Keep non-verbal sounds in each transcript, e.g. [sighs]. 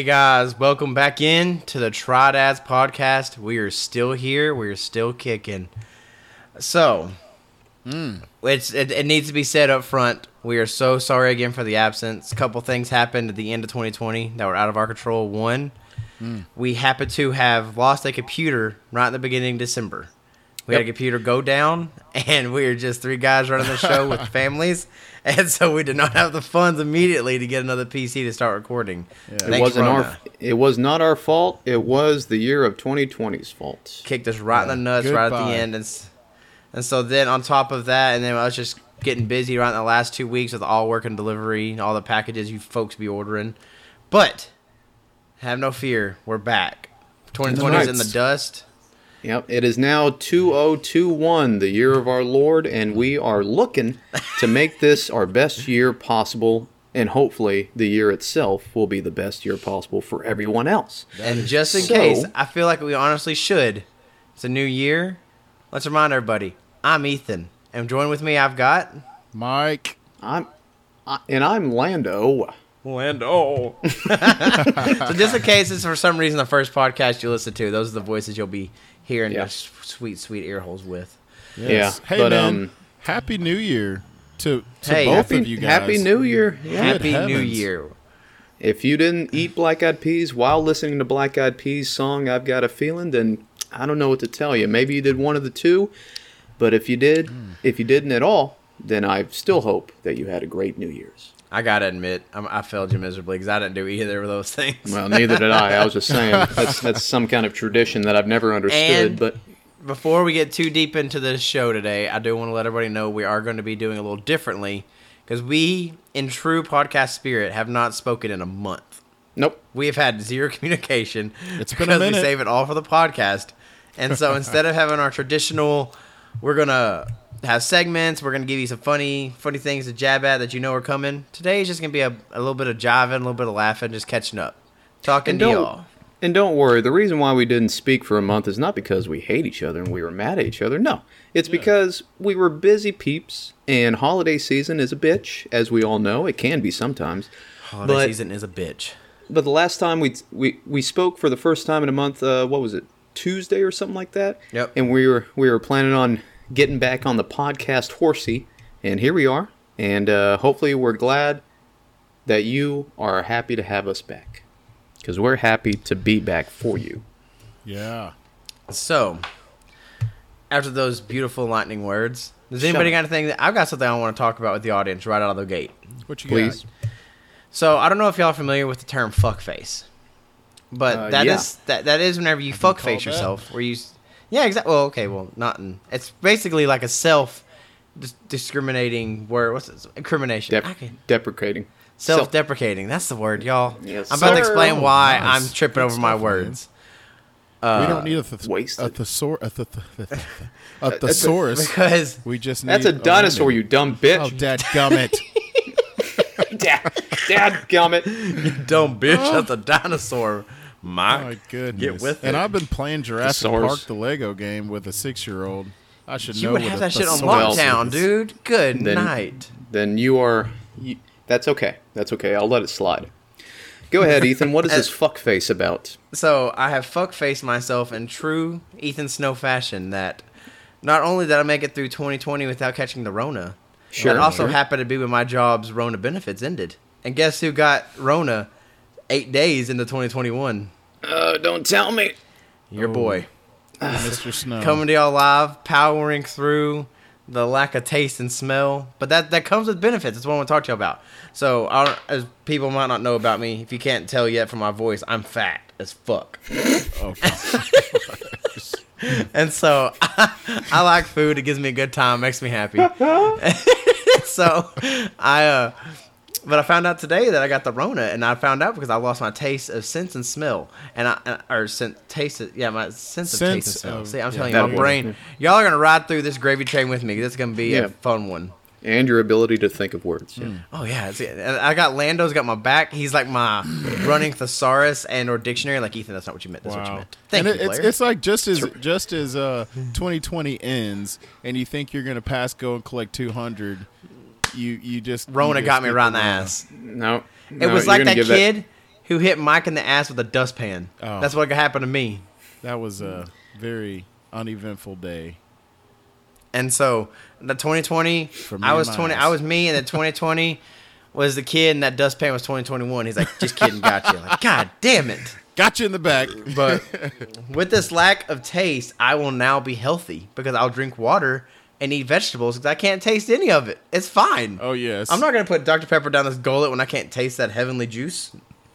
Hey guys, welcome back in to the Dads podcast. We are still here. We are still kicking. So, hmm. it's it, it needs to be said up front. We are so sorry again for the absence. A couple things happened at the end of 2020 that were out of our control. One, hmm. we happened to have lost a computer right at the beginning of December. We had a computer go down, [laughs] and we were just three guys running the show with [laughs] families, [laughs] and so we did not have the funds immediately to get another PC to start recording. It Thanks, wasn't Rona. our. It was not our fault. It was the year of 2020's fault. kicked us right in the nuts right at the end, and and so then on top of that, and then I was just getting busy right in the last two weeks with all work and delivery, all the packages you folks be ordering. But have no fear, we're back. 2020 is in the dust. Yep. It is now 2021, the year of our Lord, and we are looking to make this our best year possible, and hopefully the year itself will be the best year possible for everyone else. And just in so- case, I feel like we honestly should. It's a new year. Let's remind everybody. I'm Ethan, and join with me. I've got Mike. I'm, I, and I'm Lando. Lando. [laughs] [laughs] so just in case it's for some reason the first podcast you listen to, those are the voices you'll be hearing Yeah. your sweet, sweet ear holes with. Yes. Yeah, Hey but, man, um, happy New Year to to Hey, both Happy, of you guys. Happy New Year. Yeah. Happy New. Year. If you didn't eat Black Eyed Peas while listening to Black Eyed Peas song "I've Got a Feeling," then I don't know what to tell you. Maybe you did one of the two, but if you did, Hmm. if you didn't at all, then I still hope that you had a great New Year's. I gotta admit, I'm, I failed you miserably because I didn't do either of those [laughs] things. Well, neither did I. I was just saying [laughs] that's that's some kind of tradition that I've never understood. And- but Before we get too deep into this show today, I do want to let everybody know we are going to be doing a little differently because we, in true podcast spirit, have not spoken in a month. nope. We have had zero [laughs] communication. It's been a because we save it all for the podcast. And so instead of having our traditional, we're gonna have segments. We're gonna give you some funny, funny things to jab at that you know are coming. Today is just gonna be a, a little bit of jiving, a little bit of laughing, just catching up, talking to y'all. and don't worry. The reason why we didn't speak for a month is not because we hate each other and we were mad at each other. No, it's because we were busy peeps, and holiday season is a bitch, as we all know. It can be sometimes. Holiday but- season is a bitch. But the last time we we we spoke for the first time in a month, uh, what was it? Tuesday or something like that. Yep. And we were we were planning on getting back on the podcast horsey, and here we are. And uh, hopefully, we're glad that you are happy to have us back, because we're happy to be back for you. Yeah. So, after those beautiful lightning words, does anybody Shut got anything? That, I've got something I want to talk about with the audience right out of the gate. What you Please. got? So I don't know if y'all are familiar with the term fuckface, but Uh, that yeah. is that that is whenever you called fuckface that? yourself, where you, s- yeah, exactly. Well, okay, well, not in. It's basically like a self dis- discriminating word. What's it? Incrimination. Dep- I can- deprecating. Self-deprecating. That's the word, y'all. Yes, I'm about to explain why Nice. I'm tripping Good over my stuff, man. words. we Uh, don't need a th- wasted. a thesaur a, th- th- th- a thesaurus. because We just need That's a dinosaur, remedy. you dumb bitch. Oh, bitch. dadgummit. [laughs] dad, dad gummit. [laughs] You dumb bitch, that's a dinosaur. Oh, My my goodness. with and it. I've been playing Jurassic Thesaurus. Park, the Lego game, with a six-year-old. I should you know would what have that shit on thesaurus lockdown, is. dude. Good Then- night. Then you are. You, that's okay. That's okay. I'll let it slide. Go ahead, Ethan. What is [laughs] this fuckface about? So I have fuck faced myself in true Ethan Snow fashion. That not only did I make it through 2020 without catching the Rona, Sure, it also sure. happened to be when my job's Rona benefits ended. And guess who got Rona eight days into 2021? Uh, don't tell me. Your Oh. boy. [sighs] Mr. Snow. Coming to y'all live, powering through the lack of taste and smell. But that that comes with benefits. That's what I want to talk to you about. So, I as people might not know about me, if you can't tell yet from my voice, I'm fat as fuck. [laughs] Oh, And so [laughs] I, like food. It gives me a good time, makes me happy. [laughs] so I, uh, but I found out today that I got the Rona, and I found out because I lost my taste of sense and smell, and I or sen- taste. Of, yeah, my sense of taste and smell. of- See, I'm yeah, telling you, my brain. one. Y'all are gonna ride through this gravy train with me. This is gonna be Yeah. a fun one. And your ability to think of words. Yeah. Oh yeah, see, I got Lando's got my back. He's like my [coughs] running thesaurus and or dictionary. Like Ethan, that's not what you meant. That's what you meant. Thank and you, it, it's, it's like just as just as uh 2020 ends and you think you're gonna pass go and collect 200, you you just you Rona just got me around the ass. No. It no, was like gonna that kid who hit Mike in the ass with a dustpan. Oh. That's what happened to me. That was a very uneventful day. And so the 2020, I was 20, ass. I was me, and the 2020 [laughs] was the kid, and that dustpan was 2021. He's like, just kidding, got you. Like, [laughs] God damn it. Got you in the back. But [laughs] with this lack of taste, I will now be healthy because I'll drink water and eat vegetables because I can't taste any of it. It's fine. oh yes. I'm not gonna put Dr Pepper down this gullet when I can't taste that heavenly juice.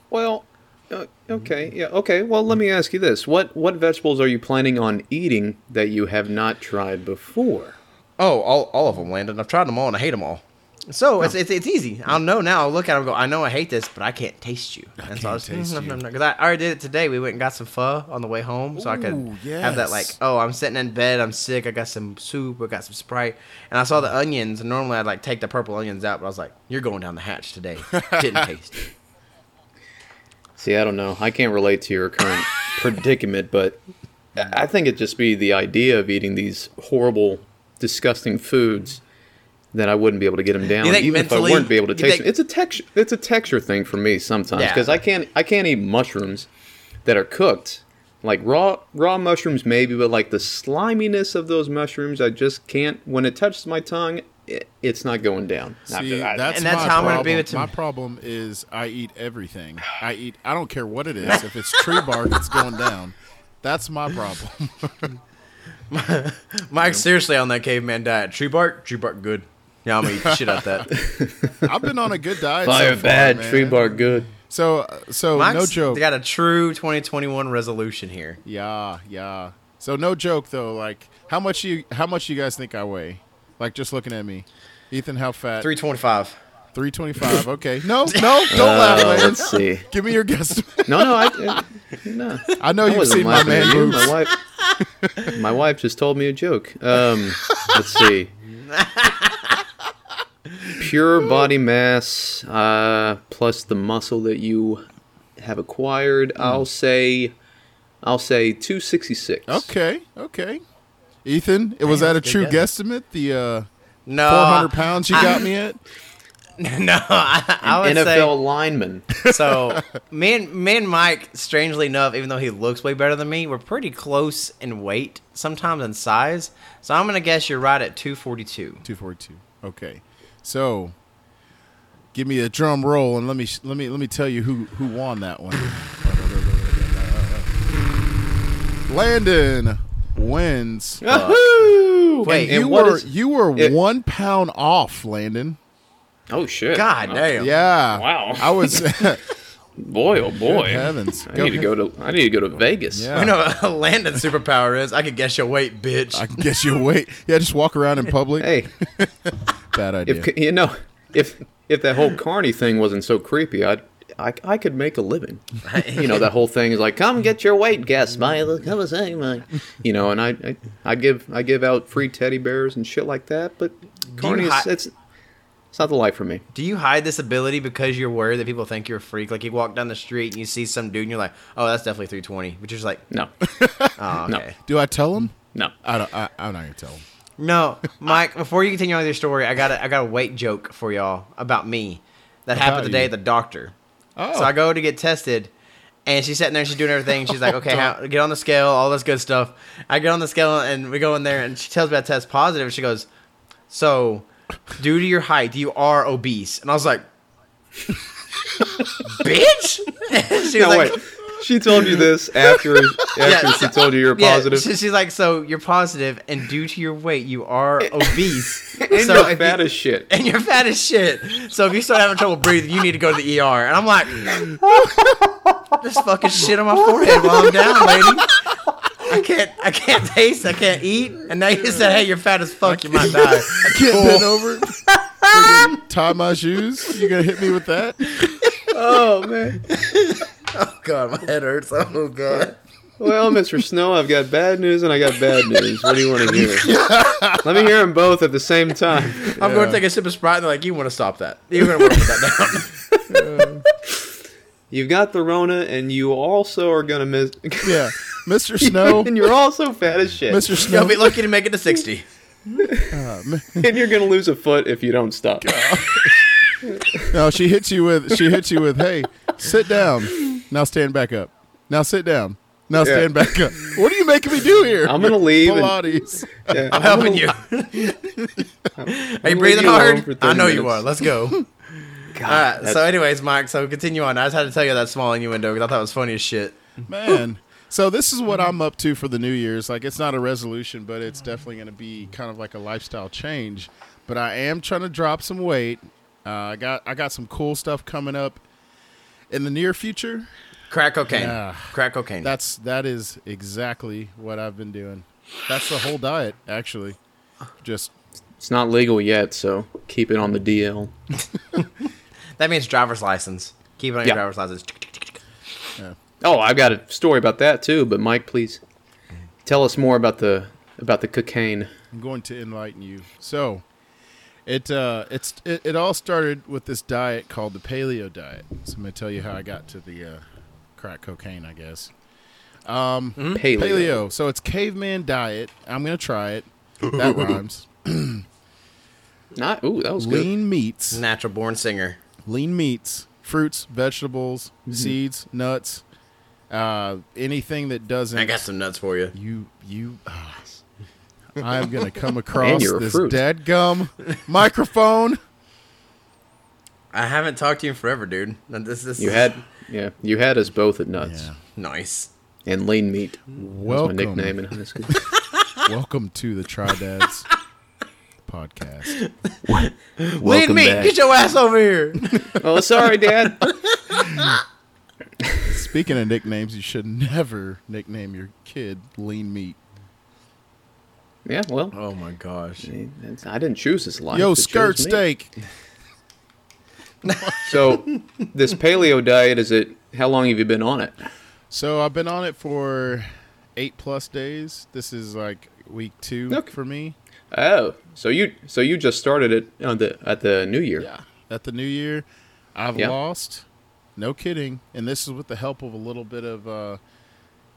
Well, uh, okay, yeah, okay. Well, let me ask you this: what what vegetables are you planning on eating that you have not tried before? Oh, all, all of them, Landon. I've tried them all and I hate them all. So it's, it's it's easy. I'll know now. I'll look at them and go, I know I hate this, but I can't taste you. and so I can't was, mm-hmm, taste mm-hmm, you. Mm-hmm. Because I already did it today. We went and got some pho on the way home, so I could Ooh, have that like, oh, I'm sitting in bed, I'm sick, I got some soup, I got some Sprite, and I saw the onions. And normally I'd like take the purple onions out, but I was like, you're going down the hatch today. Didn't [laughs] taste it. See, I don't know. I can't relate to your current [laughs] predicament, but I I think it'd just be the idea of eating these horrible, disgusting foods that I wouldn't be able to get them down, You think even if I mentally- wouldn't be able to taste think- them. It's a texture. It's a texture thing for me sometimes Yeah. because I can't. I can't eat mushrooms that are cooked. Like raw raw mushrooms maybe, but like the sliminess of those mushrooms, I just can't. When it touches my tongue, it, it's not going down. See, I- that's, And that's my how I'm gonna problem. be with My problem is I eat everything. I eat. I don't care what it is. If it's tree bark, it's going down. That's my problem. [laughs] [laughs] Mike, seriously, on that caveman diet, tree bark, tree bark, good. Yeah, I'm gonna eat the shit out that. [laughs] I've been on a good diet. Fire so far, bad, man. tree bark good. So, uh, so Mike's no joke. They got a true 2021 resolution here. Yeah, yeah. So no joke though. Like, how much you how much you guys think I weigh? Like, just looking at me, Ethan, how fat? 325. Three twenty five. Okay. No, [laughs] no, don't laugh, Uh, man. let's see. Give me your guess. [laughs] No, no, I, I no. I know I you've seen my man you. My wife, my wife just told me a joke. Um, let's see. Pure body mass uh, plus the muscle that you have acquired. Hmm. I'll say, I'll say two sixty six. Okay, okay. Ethan, it was that a true good guesstimate? The uh, No, four hundred pounds you got me at? [laughs] No, I, I would NFL lineman. so. [laughs] Me and me and Mike, strangely enough, even though he looks way better than me, we're pretty close in weight, sometimes in size. So I'm gonna guess you're right at 242. Two forty two. Okay, so give me a drum roll and let me let me let me tell you who who won that one. [laughs] Landon wins. Uh, Woohoo! Wait, you were is- you were it- one pound off, Landon. Oh shit! God Wow. damn. Yeah. Wow. I was. [laughs] [laughs] Boy, oh boy! heavens. I Go need to go to. I need to go to Vegas. Yeah. You know what a Landon's superpower is? I could guess your weight, bitch. I can guess your weight. Yeah, just walk around in public. Hey, [laughs] Bad idea. if you know, if if that whole Carney thing wasn't so creepy, I'd. I, I could make a living. You know that whole thing is like, come get your weight guess, my come and say my, you know, and I, I I give I give out free teddy bears and shit like that. But Carney is hi- it's it's not the life for me. Do you hide this ability because you're worried that people think you're a freak? Like you walk down the street and you see some dude and you're like, "Oh, that's definitely 320," but you're just like, No, [laughs] "Oh, No. Do I tell him? no. I don't. I, I'm not gonna tell him. No, Mike. Before you continue on with your story, I got a, I got a weight joke for y'all about me that happened About today you. at the doctor. Oh, So I oh. go to get tested, and she's sitting there and she's doing everything. She's like, [laughs] oh, "Okay, how, get on the scale, all this good stuff." I get on the scale and we go in there, and she tells me I test positive. She goes, "So, due to your height, you are obese." And I was like, "Bitch!" [laughs] She like, wait. She told you this after [laughs] after she told you you're positive. she- she's like, "So you're positive, and due to your weight, you are [laughs] obese." and so you're fat you- as shit. and you're fat as shit. So if you start having trouble breathing, you need to go to the ER. And I'm like, this fucking shit on my forehead while I'm down, lady. I can't, I can't [laughs] taste, I can't eat. And now you said, hey, you're fat as fuck, you might die. I [laughs] can't bend over. Friggin' tie my shoes. You gonna hit me with that? [laughs] Oh man. Oh god, my head hurts. Oh god. Well, Mr. Snow, I've got bad news and I got bad news. What do you want to hear? Let me hear them both at the same time. I'm going to take a sip of Sprite, and they're like, you want to stop that. You're going to want to put that down. You've got the Rona, and you also are gonna miss. Yeah, Mr. [laughs] Snow. and you're also fat as shit. Mr. Snow. You'll be lucky to make it to 60. [laughs] Uh, and you're gonna lose a foot if you don't stop. [laughs] no, she hits you with. She hits you with. Hey, sit down. Now stand back up. Now sit down. Now Yeah. stand back up. What are you making me do here? I'm gonna leave. and- Pilates. yeah, I'm helping you. Are you breathing you hard? I know you are. Let's go. God, Alright, so anyways, Mike, so continue on. I just had to tell you that small innuendo because I thought it was funny as shit. Man. So this is what I'm up to for the New Year's. Like it's not a resolution, but it's definitely going to be kind of like a lifestyle change. But I am trying to drop some weight. Uh, I got I got some cool stuff coming up in the near future. Crack cocaine. Yeah. Crack cocaine. That's that is exactly what I've been doing. That's the whole diet, actually. Just it's not legal yet, so keep it on the DL. [laughs] that means driver's license. Keep it on Yeah. your driver's license. Oh, I've got a story about that too. But Mike, please tell us more about the about the cocaine. I'm going to enlighten you. So, it uh, it's it, it all started with this diet called the paleo diet. So I'm gonna tell you how I got to the uh, crack cocaine, I guess. Um, Paleo. paleo. So it's caveman diet. I'm gonna try it. That [laughs] rhymes. [clears throat] Not. Ooh, that was good. Lean meats. Natural born singer. lean meats, fruits, vegetables, Mm-hmm. seeds, nuts, uh, anything that doesn't. I got some nuts for you. You you. ah. I'm gonna come [laughs] across this fruit. dead gum microphone. I haven't talked to you in forever, dude. This, this You is had, yeah, you had us both at nuts nice. and lean meat. That was my Welcome, nickname in high school. [laughs] welcome to the Tri-Dads [laughs] podcast. Lean Welcome meat, back. get your ass over here. oh, sorry, Dad. Speaking of nicknames, you should never nickname your kid Lean Meat. yeah, well, oh my gosh. I didn't choose this life. Yo, skirt chose me. steak. [laughs] So, this paleo diet is it? How long have you been on it? So I've been on it for eight plus days. This is like week two Okay. for me. Oh, so you so you just started it on the at the New Year? Yeah. At the new year, I've Yeah. lost, no kidding, and this is with the help of a little bit of uh,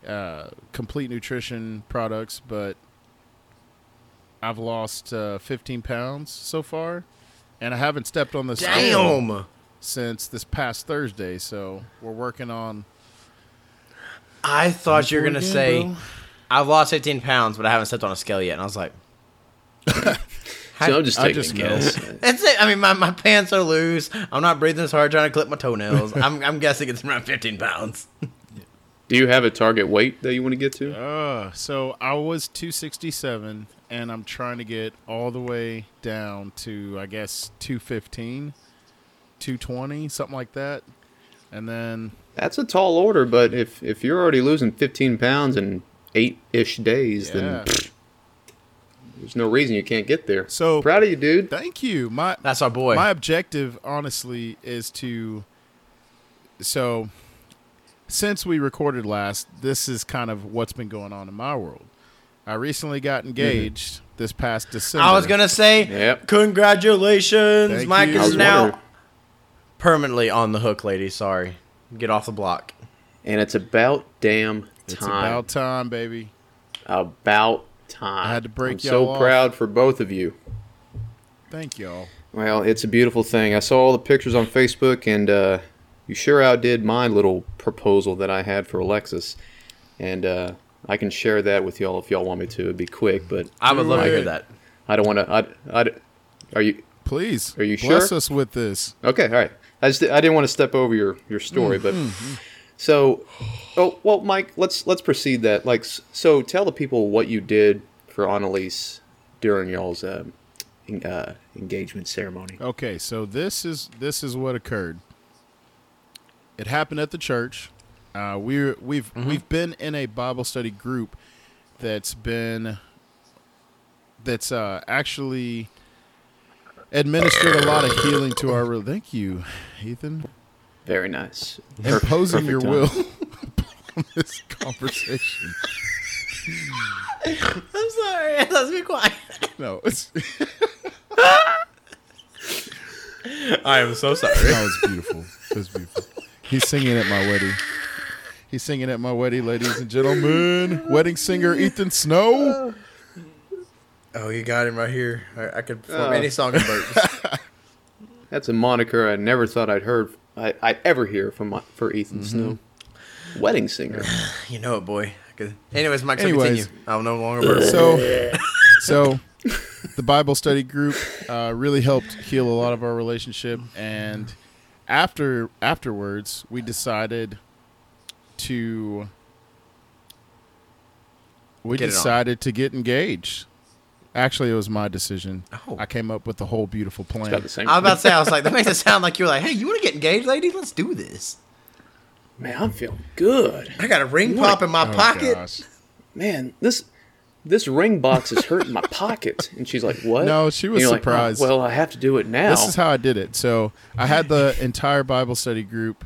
uh, complete nutrition products, but I've lost uh, 15 pounds so far, and I haven't stepped on the scale Damn. since this past Thursday. So we're working on. I thought you were gonna say bro. I've lost 15 pounds, but I haven't stepped on a scale yet. And I was like, So I'm just I taking just a guess. [laughs] that's it. I mean, my, my pants are loose. I'm not breathing as hard trying to clip my toenails. I'm, I'm guessing it's around 15 pounds. [laughs] Do you have a target weight that you want to get to? Uh, so I was 267, and I'm trying to get all the way down to, I guess, 215, 220, something like that. And then, That's a tall order, but if if you're already losing 15 pounds in eight ish days, yeah. then pfft, there's no reason you can't get there. So- proud of you, dude. Thank you. My That's our boy. my objective, honestly, is to. So, since we recorded last, this is kind of what's been going on in my world. I recently got mm-hmm. engaged this past December. I was gonna say, Yep. congratulations, Thank Mike you. Is now wondering. permanently on the hook, lady. Sorry, get off the block. And it's about damn time. It's about time, baby. About time. I had to break I'm y'all so off. proud for both of you. Thank y'all. Well, it's a beautiful thing. I saw all the pictures on Facebook, and uh, you sure outdid my little proposal that I had for Alexis. And uh, I can share that with y'all if y'all want me to. It'd be quick, but I would love to hear that. I don't want to. I, I, are you Please. Are you bless sure? us with this. okay? All right. I just I didn't want to step over your your story, but so oh well, Mike. Let's let's proceed that. Like so, tell the people what you did for Annalise during y'all's uh, en- uh, engagement ceremony. Okay, so this is this is what occurred. It happened at the church. Uh, we we've we've been in a Bible study group that's been that's uh, actually administered a lot of healing to our. Thank you, Ethan. Very nice. Imposing your perfect will [laughs] on this conversation. [laughs] I'm sorry. Let's be quiet. No, it's [laughs] I am so sorry. that was beautiful. It was beautiful. He's singing at my wedding. He's singing at my wedding, ladies and gentlemen. Wedding singer Ethan Snow. Oh, you got him right here. I, I could perform Oh. any song in burps. That's a moniker I never thought I'd heard. I, I'd ever hear from my, for Ethan Snow. wedding singer. [sighs] You know it, boy. Anyways, Mike, Anyways. continue. I'll no longer burp. So, [laughs] so the Bible study group uh, really helped heal a lot of our relationship, and after afterwards, we decided to we Get on. decided to get engaged. Actually, it was my decision. Oh. I came up with the whole beautiful plan. The same. I was about to say, I was like, that makes it sound like you're like, hey, you want to get engaged, lady? Let's do this. Man, I'm feeling good. I got a ring pop in my Oh, pocket. gosh. Man, this this ring box is hurting my [laughs] pocket. And she's like, "What?" No, she was And you're like, "Oh, surprised. well, I have to do it now. This is how I did it. So I had the [laughs] entire Bible study group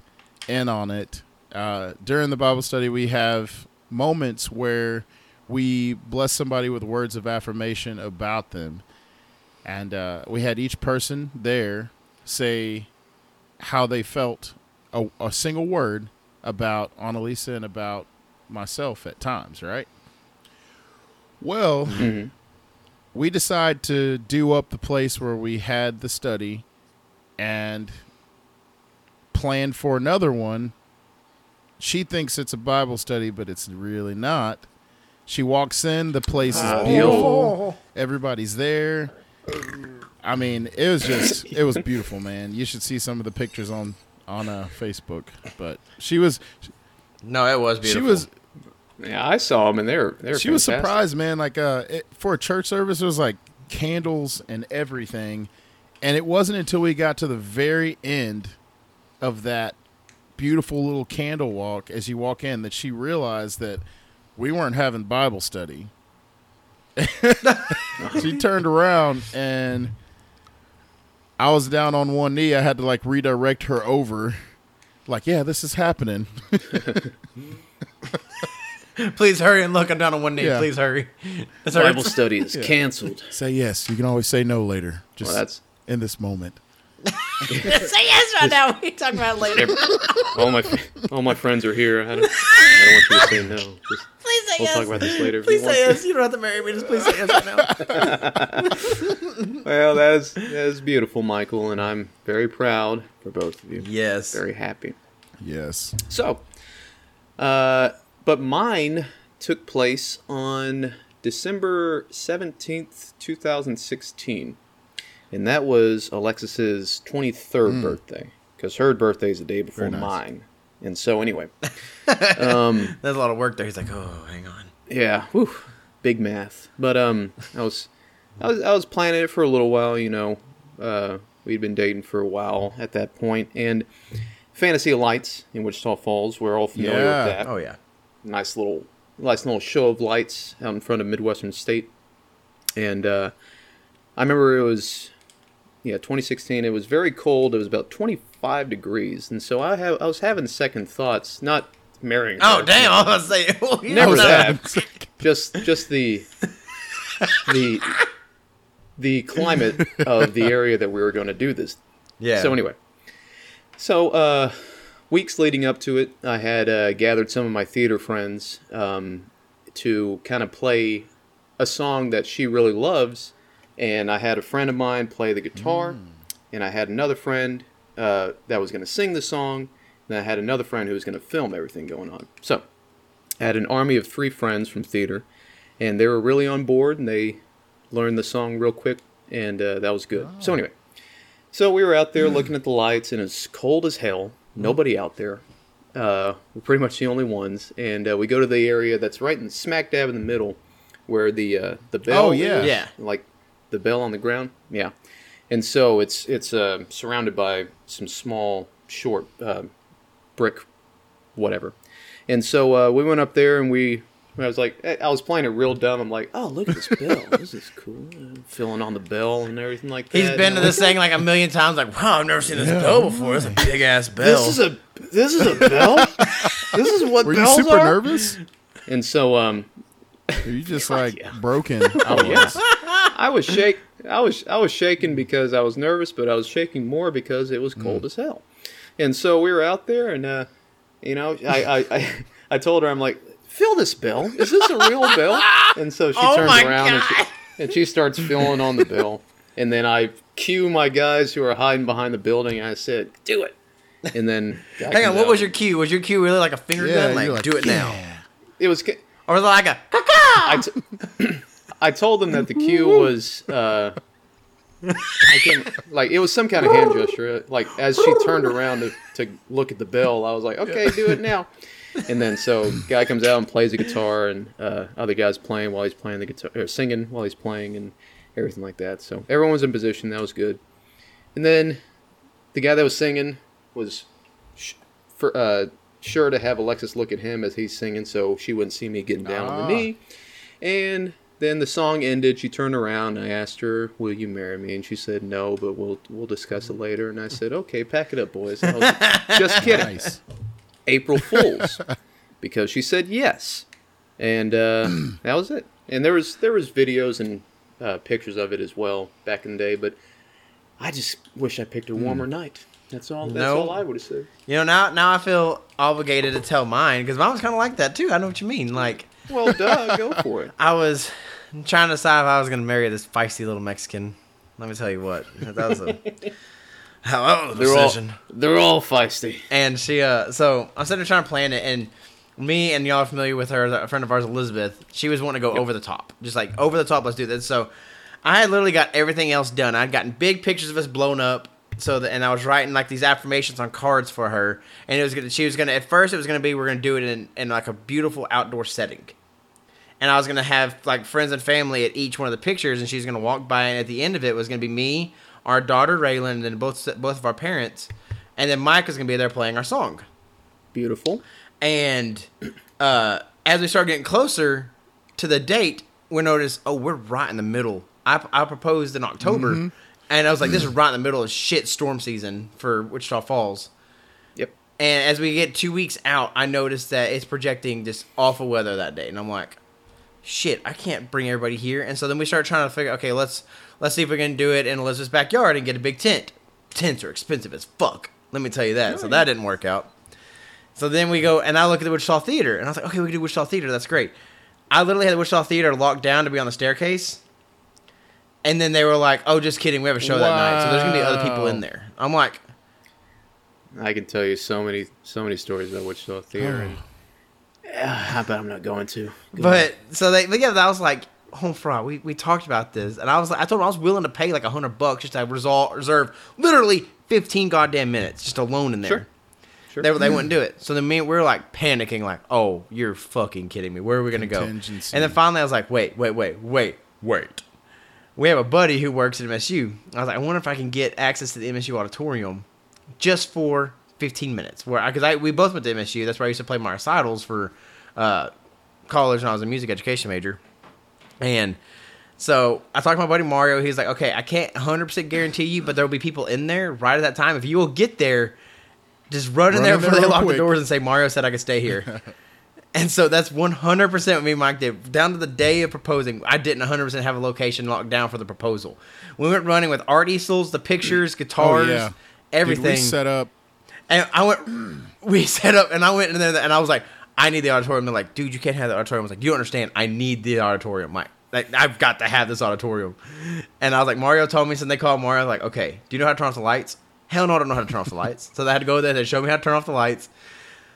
in on it. Uh, during the Bible study, we have moments where we bless somebody with words of affirmation about them. And uh, we had each person there say how they felt a, a single word about Annalisa and about myself at times, right? Well, Mhm. we decide to do up the place where we had the study and plan for another one. She thinks it's a Bible study, but it's really not. She walks in, the place is Oh. beautiful. Everybody's there. I mean, it was just it was beautiful, man. You should see some of the pictures on on uh, Facebook. But she was No, it was beautiful. she was Yeah, I saw them, and they're they're. she was surprised, man. Like uh, it, for a church service, it was like candles and everything, and it wasn't until we got to the very end of that beautiful little candle walk as you walk in that she realized that we weren't having Bible study. [laughs] she turned around and I was down on one knee. I had to like redirect her over. Like, yeah, this is happening. [laughs] Please hurry and look. I'm down on one knee. Yeah. Please hurry. That's all right. Bible study is [laughs] canceled. Say yes. You can always say no later. Just Well, that's in this moment. [laughs] Say yes right now. We talk about it later. all my all my friends are here. I don't, I don't want you to say no. Just, [laughs] Please say we'll yes. talk about this later. Please say yes. You don't have to marry me. Just please say yes right now. [laughs] Well, that is that is beautiful, Michael, and I'm very proud for both of you. Yes. Very happy. Yes. So, uh, but mine took place on December 17th, 2016. And that was Alexis's 23rd birthday. Because her birthday is the day before. Nice. mine. And so, anyway. [laughs] um, There's a lot of work there. He's like, oh, hang on. yeah, whew, big math. But um, I was, I was, I was planning it for a little while. You know, uh, we'd been dating for a while at that point, and Fantasy of Lights in Wichita Falls. We're all familiar Yeah. with that. Oh yeah. Nice little, nice little show of lights out in front of Midwestern State, and uh, I remember it was, yeah, 2016. It was very cold. It was about 25 degrees, and so I have, I was having second thoughts, not marrying. Oh her, damn! I was gonna say. [laughs] well, Never that. just just the the the climate of the area that we were going to do this. Yeah. So anyway, so uh, weeks leading up to it, I had uh, gathered some of my theater friends um, to kind of play a song that she really loves, and I had a friend of mine play the guitar, and I had another friend uh, that was going to sing the song, and I had another friend who was going to film everything going on. So I had an army of three friends from theater, and they were really on board, and they learned the song real quick, and uh, that was good. So anyway, so we were out there looking at the lights, and it's cold as hell. Nobody out there. Uh, we're pretty much the only ones, and uh, we go to the area that's right in smack dab in the middle, where the uh, the bell. Oh, yeah. is, Yeah. like the bell on the ground. Yeah, and so it's it's uh, surrounded by some small, short uh, brick, whatever. And so uh, we went up there, and we. I was like, I was playing it real dumb. I'm like, oh, look at this bell. [laughs] this is cool. I'm filling on the bell and everything like that. He's And been to I'm this thing like a million times. Like, wow, I've never seen this bell before. It's a big ass bell. This is a this is a bell. this is what Were you bells super are. nervous? And so um, Are you just [laughs] like yeah. broken? oh yes, I was shake. I was I was shaking because I was nervous, but I was shaking more because it was Mm. cold as hell. And so we were out there, and uh, you know, I, I I I told her I'm like, feel this bell. Is this a real bell? And so she [laughs] Oh turns around and she, and she starts filling on the bell. And then I cue my guys who are hiding behind the building. And I said, "Do it." And then [laughs] Hang on, what out. was your cue? Was your cue really like a finger gun? Like, you're do it now. It was. ca- Or was it like a I, t- [laughs] I told them that the cue was. Uh, I can like it was some kind of hand gesture. Like as she turned around to, to look at the bell, I was like, "Okay, do it now." And then so guy comes out and plays the guitar, and uh, other guys playing while he's playing the guitar, or singing while he's playing, and everything like that. So everyone was in position. That was good. And then the guy that was singing was sh- for uh, sure to have Alexis look at him as he's singing, so she wouldn't see me getting down on Ah. the knee. And then the song ended. She turned around. And I asked her, "Will you marry me?" And she said, "No, but we'll we'll discuss it later." And I said, "Okay, pack it up, boys." And I was just [laughs] kidding. Nice. April [laughs] Fools, because she said yes, and uh, [clears throat] that was it. And there was there was videos and uh, pictures of it as well back in the day, but I just wish I picked a warmer night. That's all. That's No. all I would have said. You know, now now I feel obligated to tell mine because mine was kind of like that too. I know what you mean. Like Well, duh, go [laughs] for it. I was trying to decide if I was going to marry this feisty little Mexican. Let me tell you what, that was a how [laughs] that was a They're all decision. they're all feisty. And she, uh, so I'm sitting there trying to plan it, and me and y'all are familiar with her, a friend of ours, Elizabeth. She was wanting to go over the top, just like over the top. Let's do this. So I had literally got everything else done. I'd gotten big pictures of us blown up. So that, and I was writing like these affirmations on cards for her, and it was gonna. She was gonna. At first, it was gonna be we're gonna do it in in like a beautiful outdoor setting, and I was gonna have like friends and family at each one of the pictures, and she's gonna walk by, and at the end of it was gonna be me, our daughter Raylan, and then both both of our parents, and then Mike was gonna be there playing our song. Beautiful. And uh, as we start getting closer to the date, we notice, oh, we're right in the middle. I, I proposed in October, and I was like, this [clears throat] is right in the middle of shit storm season for Wichita Falls. Yep. And as we get two weeks out, I noticed that it's projecting just awful weather that day, and I'm like, shit, I can't bring everybody here. And so then we start trying to figure, okay, let's let's see if we can do it in Elizabeth's backyard and get a big tent. Tents are expensive as fuck. Let me tell you that. So that didn't work out. So then we go, and I look at the Wichita Theater, and I was like, okay, we can do Wichita Theater. That's great. I literally had the Wichita Theater locked down to be on the staircase. And then they were like, oh, just kidding. We have a show that night. So there's going to be other people in there. I'm like, I can tell you so many so many stories about Wichita Theater. [sighs] Yeah, [sighs] I bet I'm not going to. Go ahead. But so they, but yeah, that was like home front. We we talked about this, and I was like, I told him I was willing to pay like a hundred bucks just to resol- reserve literally fifteen goddamn minutes just alone in there. Sure. Sure. They, they wouldn't [clears throat] do it. So then me, we were like panicking, like, oh, you're fucking kidding me. Where are we gonna go? And then finally, I was like, wait, wait, wait, wait, wait. We have a buddy who works at MSU. I was like, I wonder if I can get access to the MSU auditorium just for 15 minutes. Where because I, we both went to MSU. That's where I used to play my recitals for uh, college when I was a music education major. And so I talked to my buddy Mario. He's like, okay, I can't 100% guarantee you, but there will be people in there right at that time. If you will get there, just run in Run there in there before they lock the doors and say, Mario said I could stay here. [laughs] and so that's 100% what me and Mike did. Down to the day of proposing, I didn't 100% have a location locked down for the proposal. We went running with art easels, the pictures, guitars, Oh, yeah. everything. Did we set up? And I went, [clears throat] we set up, and I went in there, and I was like, I need the auditorium. They're like, dude, you can't have the auditorium. I was like, you don't understand. I need the auditorium, Mike. Like, I've got to have this auditorium. And I was like, Mario told me, so they called Mario. I was like, okay, do you know how to turn off the lights? Hell no, I don't know how to turn off the lights. So they had to go there. They showed me how to turn off the lights.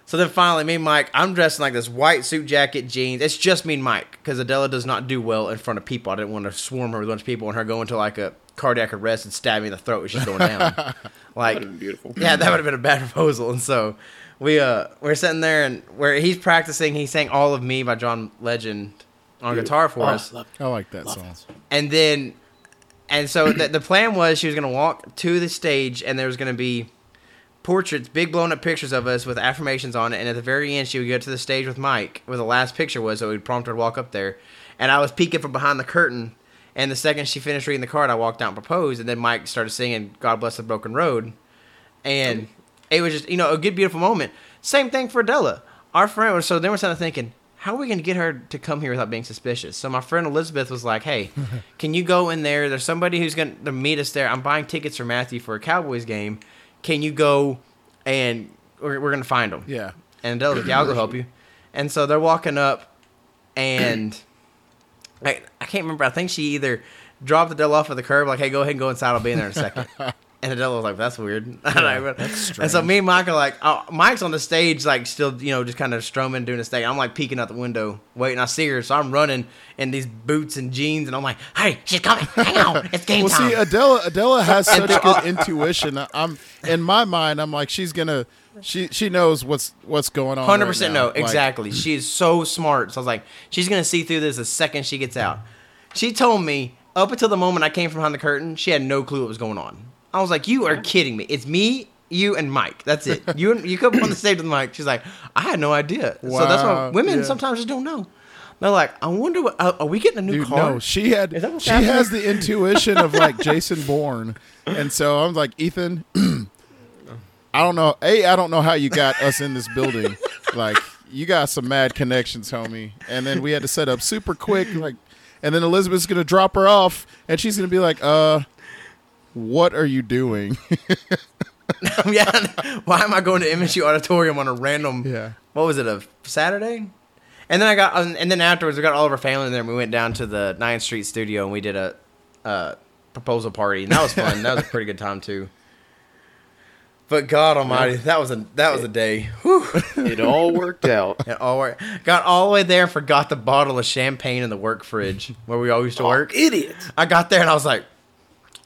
So then finally, me and Mike, I'm dressed in like this white suit jacket, jeans. It's just me and Mike because Adela does not do well in front of people. I didn't want to swarm her with a bunch of people and her go into like a cardiac arrest and stab me in the throat as she's going down. [laughs] like, been beautiful. yeah, that would have been a bad [laughs] proposal. And so we uh we're sitting there and where he's practicing, he sang "All of Me" by John Legend on guitar for Oh, us, love- I like that love song. that song. and then and so the, the plan was she was gonna walk to the stage and there was gonna be portraits, big blown up pictures of us with affirmations on it, and at the very end she would go to the stage with Mike, where the last picture was, so we'd prompt her to walk up there, and I was peeking from behind the curtain. And the second she finished reading the card, I walked out and proposed, and then Mike started singing "God Bless the Broken Road," and it was just you know a good beautiful moment. Same thing for Adela. Our friend was so then we're there thinking, how are we going to get her to come here without being suspicious? So my friend Elizabeth was like, hey, [laughs] can you go in there? There's somebody who's going to meet us there. I'm buying tickets for Matthew for a Cowboys game. Can you go and we're, we're going to find them? Yeah. And Adela's like, yeah, I'll go help you. And so they're walking up, and I, I can't remember. I think she either dropped Adela off at the curb, like, hey, go ahead and go inside. I'll be in there in a second. [laughs] And Adela was like, "That's weird." [laughs] that's And so me and Mike are like, oh, Mike's on the stage, like still, you know, just kind of strumming, doing his thing. I'm like peeking out the window, waiting. I see her, so I'm running in these boots and jeans, and I'm like, "Hey, she's coming! Hang on, it's game well, time." see, Adela, Adela has [laughs] such good intuition. I'm in my mind, I'm like, she's gonna, she she knows what's what's going on. Hundred right percent no, Like, exactly. she is so smart. So I was like, she's gonna see through this the second she gets out. She told me up until the moment I came from behind the curtain, she had no clue what was going on. I was like, you are kidding me. It's me, you, and Mike. That's it. [laughs] You and you come up on the stage with Mike. She's like, I had no idea. So that's why women yeah. sometimes just don't know. They're like, I wonder what. Are, are we getting a new Dude, car? no, she had Is that what's she happening? has the intuition of like [laughs] Jason Bourne, and so I'm like Ethan. [clears throat] I don't know. A, I don't know how you got us in this building. Like you got some mad connections, homie. And then we had to set up super quick. Like, and then Elizabeth's gonna drop her off, and she's gonna be like, "Uh, what are you doing?" [laughs] yeah. Why am I going to MSU Auditorium on a random? Yeah. What was it? A Saturday? And then I got, and then afterwards we got all of our family in there. and We went down to the 9th Street studio and we did a, uh proposal party, and that was fun. that was a pretty good time too. But God Almighty, that was a that was a day. Whew. [laughs] It all worked out. It all worked. Got all the way there, forgot the bottle of champagne in the work fridge where we all used to work. Idiot. I got there and I was like,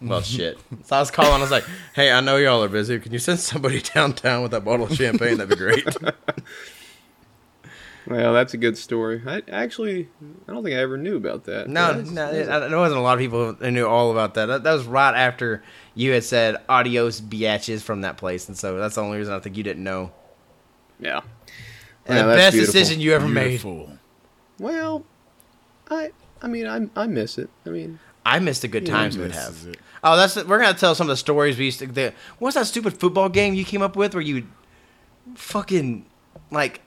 well, shit. So I was calling. I was like, hey, I know y'all are busy. Can you send somebody [laughs] downtown with that bottle of champagne? That'd be great. [laughs] Well, that's a good story. I actually, I don't think I ever knew about that. No, That's- no, it, there wasn't a lot of people that knew all about that. that. That was right after you had said adios biatches from that place, and so that's the only reason I think you didn't know. yeah. And Yeah, the best beautiful. decision you ever made. Well, I, I mean, I, I miss it. I mean, I missed the good Yeah, times we'd have. it. Oh, that's we're gonna tell some of the stories we used to. The, what's that stupid football game you came up with where you fucking like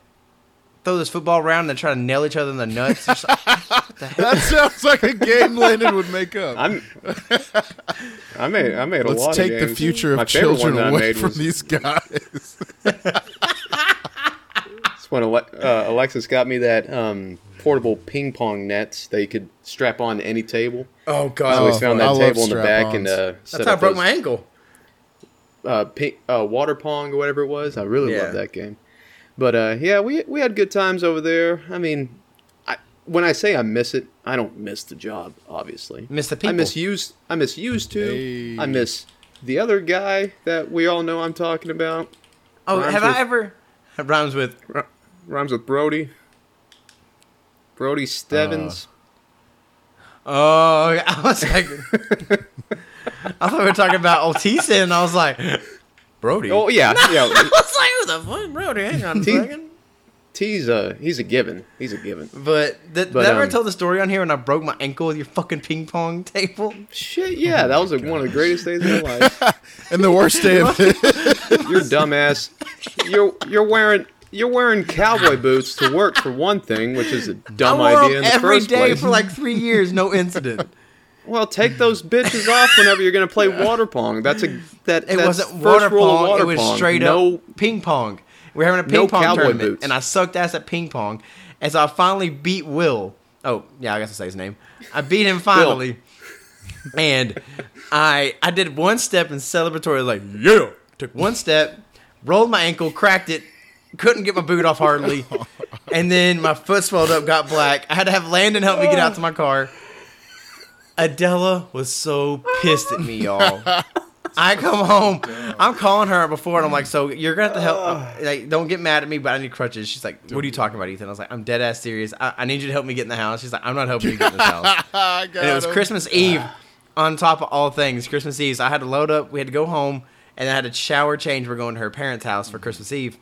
throw this football around and then try to nail each other in the nuts? or [laughs] the? That sounds like a game Landon would make up. I'm, I made, I made a lot Let's take the future of favorite one children away from was- these guys. [laughs] That's when Ale- uh, Alexis got me that um, portable ping pong nets that you could strap on to any table. Oh So god, we Oh, found that love table in the back and strap-ons. uh, that's set how I broke those, my ankle. uh, ping, uh, water pong or whatever it was. I really Yeah. loved that game. But uh, yeah, we we had good times over there. I mean, I, when I say I miss it, I don't miss the job. Obviously, Miss the people. I miss used. I miss used to. Hey. I miss the other guy that we all know I'm talking about. Oh, Rhymes have with- I ever? It [laughs] rhymes with. R- rhymes with Brody. Brody Stevens. Oh, [laughs] I was like, I thought we were talking about Otisa, and I was like, Brody. oh yeah, [laughs] yeah. I was like, who the fuck, Brody? Hang on a T- second. T's uh he's a given. He's a given. But th- But, did I ever um, tell the story on here when I broke my ankle with your fucking ping pong [laughs] table? Shit, yeah, that was like one of the greatest days of my life. And the worst day of it. You're dumbass. You're you're wearing you're wearing cowboy boots to work for one thing, which is a dumb I wore idea in the every first day place. for like three years, no incident. [laughs] well, take those bitches off whenever you're gonna play water pong. That's a that It that's wasn't first water pong; water it was pong. straight no, up ping pong. We are having a ping No pong cowboy tournament, boots. and I sucked ass at ping pong. And so I finally beat Will. Oh, yeah, I guess I say his name. I beat him finally, and I I did one step in celebratory, like yeah. Took one step, rolled my ankle, cracked it, couldn't get my boot off hardly, [laughs] and then my foot swelled up, got black. I had to have Landon help me get out to my car. Adela was so pissed at me, y'all. [laughs] I come home. I'm calling her before, and I'm like, "So you're gonna have to help. Uh, [sighs] like, don't get mad at me, but I need crutches." She's like, "What are you talking about, Ethan?" I was like, "I'm dead ass serious. I, I need you to help me get in the house." She's like, "I'm not helping you get in the house." [laughs] And it was him. Christmas Eve. On top of all things, Christmas Eve. So I had to load up. We had to go home, and I had to shower, change. We're going to her parents' house for Christmas Eve.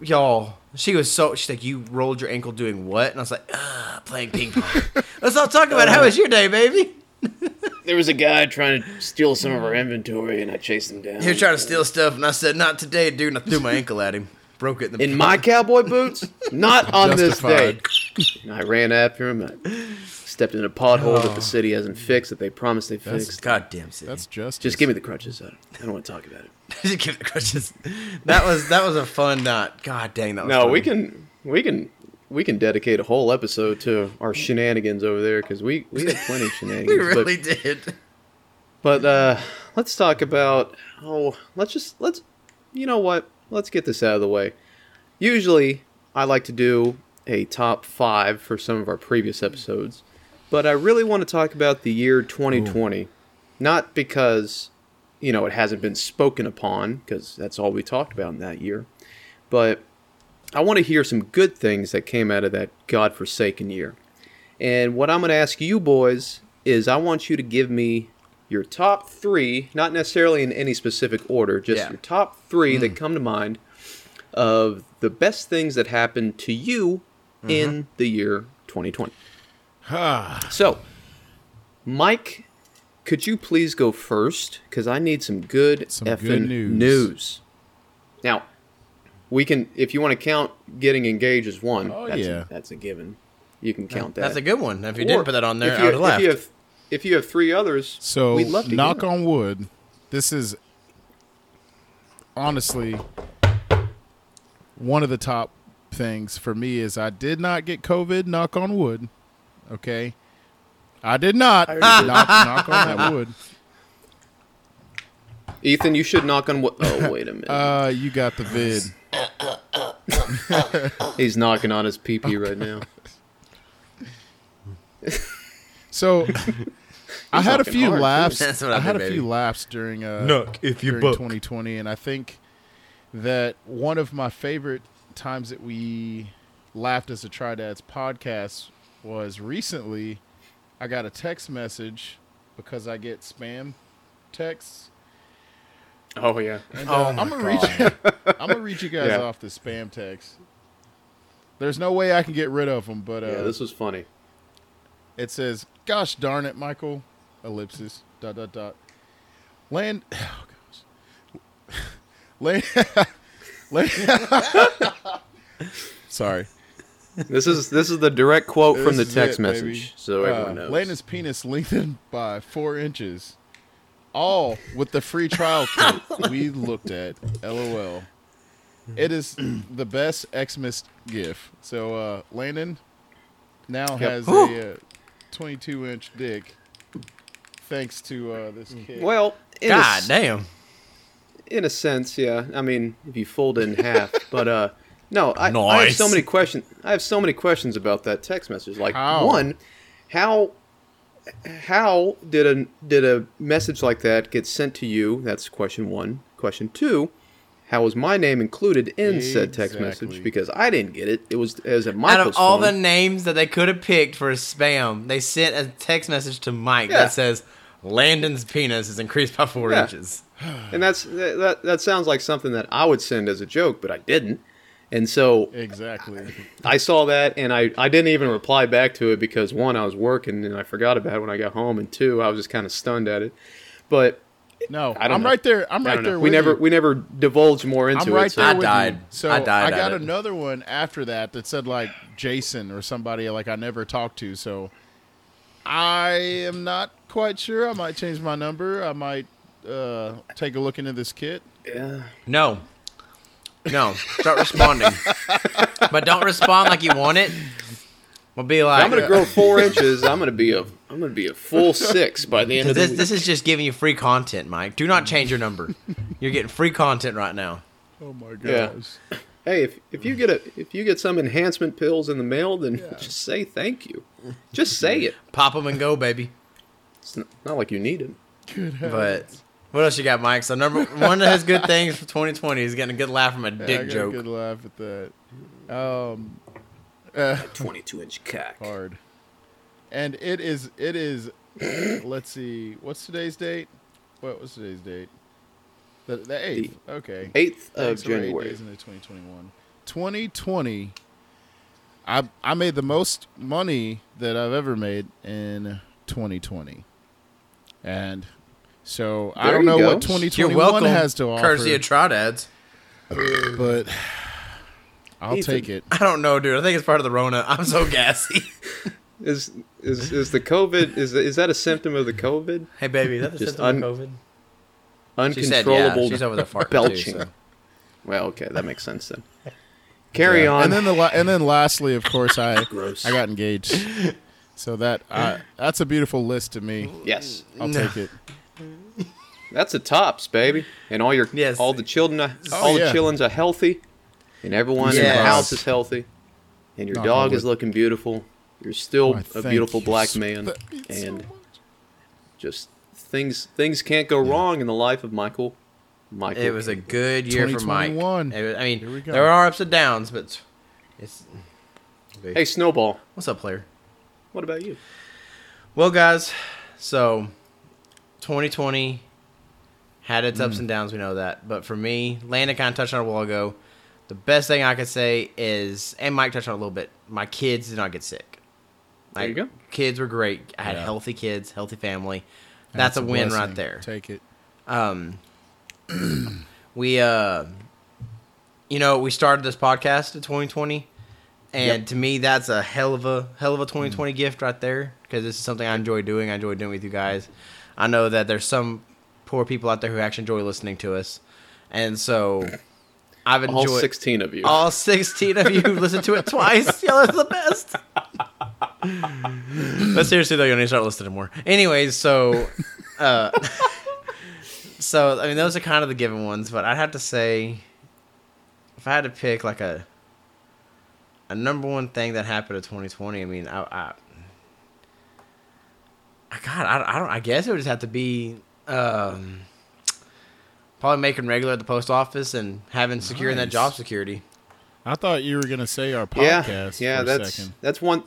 Y'all, she was so. She's like, "You rolled your ankle doing what?" And I was like, "Ah, playing ping pong." [laughs] Let's not talk about it. how was your day, baby. [laughs] there was a guy trying to steal some of our inventory, and I chased him down. He was trying to steal stuff, and I said, "Not today, dude." And I threw my ankle at him, broke it. In, the in my cowboy boots, [laughs] not on this day. And I ran after him. I stepped in a pothole that the city hasn't fixed that they promised they That's- fixed. goddamn city. That's just Just give me the crutches. I I don't want to talk about it. [laughs] Just give the crutches. That was that was a fun night. God dang, that was. No, fun. we can we can we can dedicate a whole episode to our shenanigans over there because we we had plenty of [laughs] shenanigans. We shenanigans. really did. But But uh, let's talk about. Oh, let's just let's. You know what? Let's get this out of the way. Usually, I like to do a top five for some of our previous episodes, but I really want to talk about the year 2020. Not because, you know, it hasn't been spoken upon, because that's all we talked about in that year, but I want to hear some good things that came out of that godforsaken year. And what I'm going to ask you boys is I want you to give me your top three, not necessarily in any specific order, just Yeah. your top three that mm. come to mind of the best things that happened to you mm-hmm. in the year 2020. Ah, So, Mike, could you please go first? Because I need some good Some effing good news. news. Now, we can, if you want to count getting engaged as one, Oh, that's, yeah. a, that's a given. You can count that. That's a good one. If you Or didn't put that on there, if I you, would have laughed. If you have, if you have three others, so we'd love to knock on wood. This is honestly one of the top things for me is I did not get COVID. Knock on wood. Okay, I did not. I knock, knock on that wood. Ethan, you should knock on what? Oh, wait a minute. [laughs] Uh, you got the vid. [laughs] He's knocking on his pee pee right now. [laughs] So I had a few hard, laughs. That's what I I had did, a baby. few laughs during uh Knock if you during buck. 2020, and I think that one of my favorite times that we laughed as a Tri-Dads podcast was recently. I got a text message because I get spam texts. Oh yeah. And, Oh uh, my I'm gonna read you, [laughs] I'm gonna read you guys Yeah. off the spam text. There's no way I can get rid of them, but uh, Yeah, this was funny. it says, "Gosh darn it, Michael!" Ellipsis. Dot dot dot. Land. [sighs] Oh gosh. [laughs] Land. [laughs] Land. Sorry. This is this is the direct quote from the text it, message, baby. so everyone Uh, knows. Landon's penis lengthened by four inches. All with the free trial kit we looked at. LOL. It is the best Xmas gift. So uh, Landon now has a uh, 22 inch dick, thanks to uh, this kid. Well, in a God s- damn. in a sense, yeah. I mean, if you fold it in half, but uh, no, I, I have so many questions. I have so many questions about that text message. Like How? one, how how did a did a message like that get sent to you? That's question one. Question two. How was my name included in said text message? Because I didn't get it. It was it was at Out of all the names that they could have picked for a spam, they sent a text message to Mike Yeah. that says Landon's penis is increased by four Yeah. inches. and that's that, that that sounds like something that I would send as a joke, but I didn't. And so Exactly. I saw that and I, I didn't even reply back to it because one, I was working and I forgot about it when I got home, and two, I was just kind of stunned at it. But No, I don't I'm know. right there. I'm right there. We with never you. we never divulged more into I'm right it. so- there I died. you. So I died I got at it. another one after that that said like Jason or somebody like I never talked to. So I am not quite sure. I might change my number. I might uh, take a look into this kit. Yeah. No. No. Start responding. but don't respond like you want it. We'll be like I'm gonna uh, grow four inches. I'm gonna be a I'm gonna be a full six by the end of this, the this is just giving you free content, Mike. Do not change your number. You're getting free content right now. Oh my gosh. Yeah. Hey, if, if you get a if you get some enhancement pills in the mail, then just say thank you. Just say it. Pop them and go, baby. It's not, not like you need it. Good But what else you got, Mike? So number one of his good [laughs] things for 2020 is getting a good laugh from a Yeah, I dick got a joke. good laugh at that. Um, [laughs] uh, [laughs] 22 inch cock. hard. And it is. It is. [coughs] let's see. What's today's date? What was today's date? The the eighth. Okay. Eighth of Thanks, we're eight January. days into 2021. 2020. I I made the most money that I've ever made in 2020, and so I don't know go. what You're 2021 welcome. has to offer, Courtesy of Tri-Dads. [sighs] but [sighs] I'll Ethan. take it. I don't know, dude. I think it's part of the Rona. I'm so gassy. [laughs] Is is is the COVID is is that a symptom of the COVID? hey, baby, that's Just symptom of COVID. She said, Uncontrollable yeah. She's over there farting belching. too. So. Well, okay, that makes sense then. [laughs] Carry Yeah. on. And then the la- and then lastly, of course, I Gross. I got engaged. [laughs] So that I, that's a beautiful list to me. yes. I'll No. take it. That's a tops, baby. And all your Yes. all the children, are, Oh, all yeah. the childrens are healthy, and everyone in the house is healthy, and your Knock dog on is looking beautiful. You're still Why, a beautiful black so- man, that means so and just things things can't go wrong in the life of Michael. Michael, It was a good year for Mike. 2021. It was- I Here we mean, there are ups and downs, but it's. hey Snowball. What's up, player? What about you? Well, guys, so 2020 had its ups and downs. We know that, but for me, Landon kind of touched on it a while ago. The best thing I could say is, and Mike touched on it a little bit. My kids did not get sick. There you go. Kids were great. I had Yeah. healthy kids, healthy family. That's, a, win right there. Take it. Um, [clears throat] we uh, you know, we started this podcast in 2020, and Yep. to me, that's a hell of a hell of a 2020 gift right there because this is something I enjoy doing. I enjoy doing with you guys. I know that there's some poor people out there who actually enjoy listening to us, and so I've enjoyed All enjoyed sixteen of you. all 16 of you who listened to it twice. [laughs] Y'all are the best. but seriously, though, you need to start listening more. Anyways, so, uh, [laughs] so I mean, those are kind of the given ones. But I'd have to say, if I had to pick like a a number one thing that happened in 2020, I mean, I, I, I God, I, I don't. I guess it would just have to be. Um, Probably making regular at the post office and having securing that job security. I thought you were gonna say our podcast. yeah, for a that's second. that's one.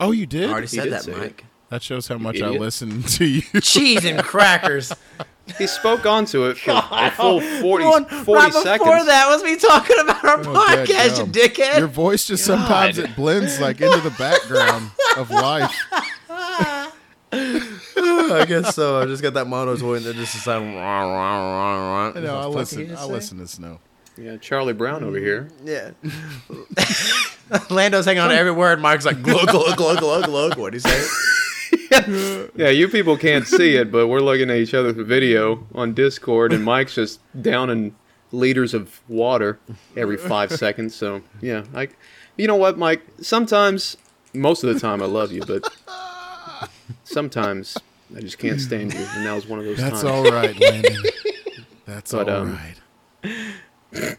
Oh, you did. I did. already said did that, say it. Mike. That shows how much I idiot. listen [laughs] to you. Cheese and crackers. [laughs] He spoke onto it for a [laughs] full 40, One- 40 right seconds. before that was me talking about our Oh, podcast, you dickhead. Your voice just sometimes it blends like into the background of life. I guess so. I just got that monotone that just sound. I know. I listen. I listen to Snow. Yeah, Charlie Brown over here. Yeah. [laughs] Lando's hanging on to every word. Mike's like glug glug glug glug glug. What do you say? [laughs] Yeah, you people can't see it, but we're looking at each other's video on Discord, and Mike's just downing liters of water every five [laughs] seconds. So yeah, I, you know what, Mike? Sometimes, most of the time, I love you, but sometimes I just can't stand you, and that was one of those That's times. all right, Landon. [laughs] That's But, all um, right.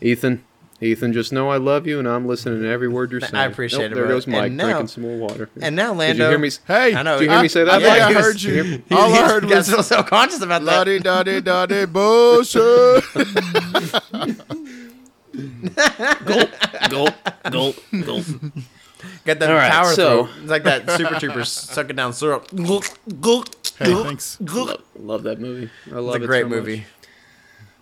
Ethan, Ethan, just know I love you, and I'm listening to every word you're saying. I appreciate Nope, it, There bro. goes Mike now- drinking some more water. And now Did Lando. you hear me? Hey, I know. Did you hear me say that, I, think Mike? I He was- heard you. He- All I he heard got was so [laughs] self conscious about that. la di da di da di bullshit. [laughs] Gulp, gulp, gulp, gulp. [laughs] Got that All right, power so- throat. It's like that Super Troopers [laughs] sucking down syrup. Glug, glug, Hey, thanks. glug. love, love that movie. I love It's a it great so much. movie.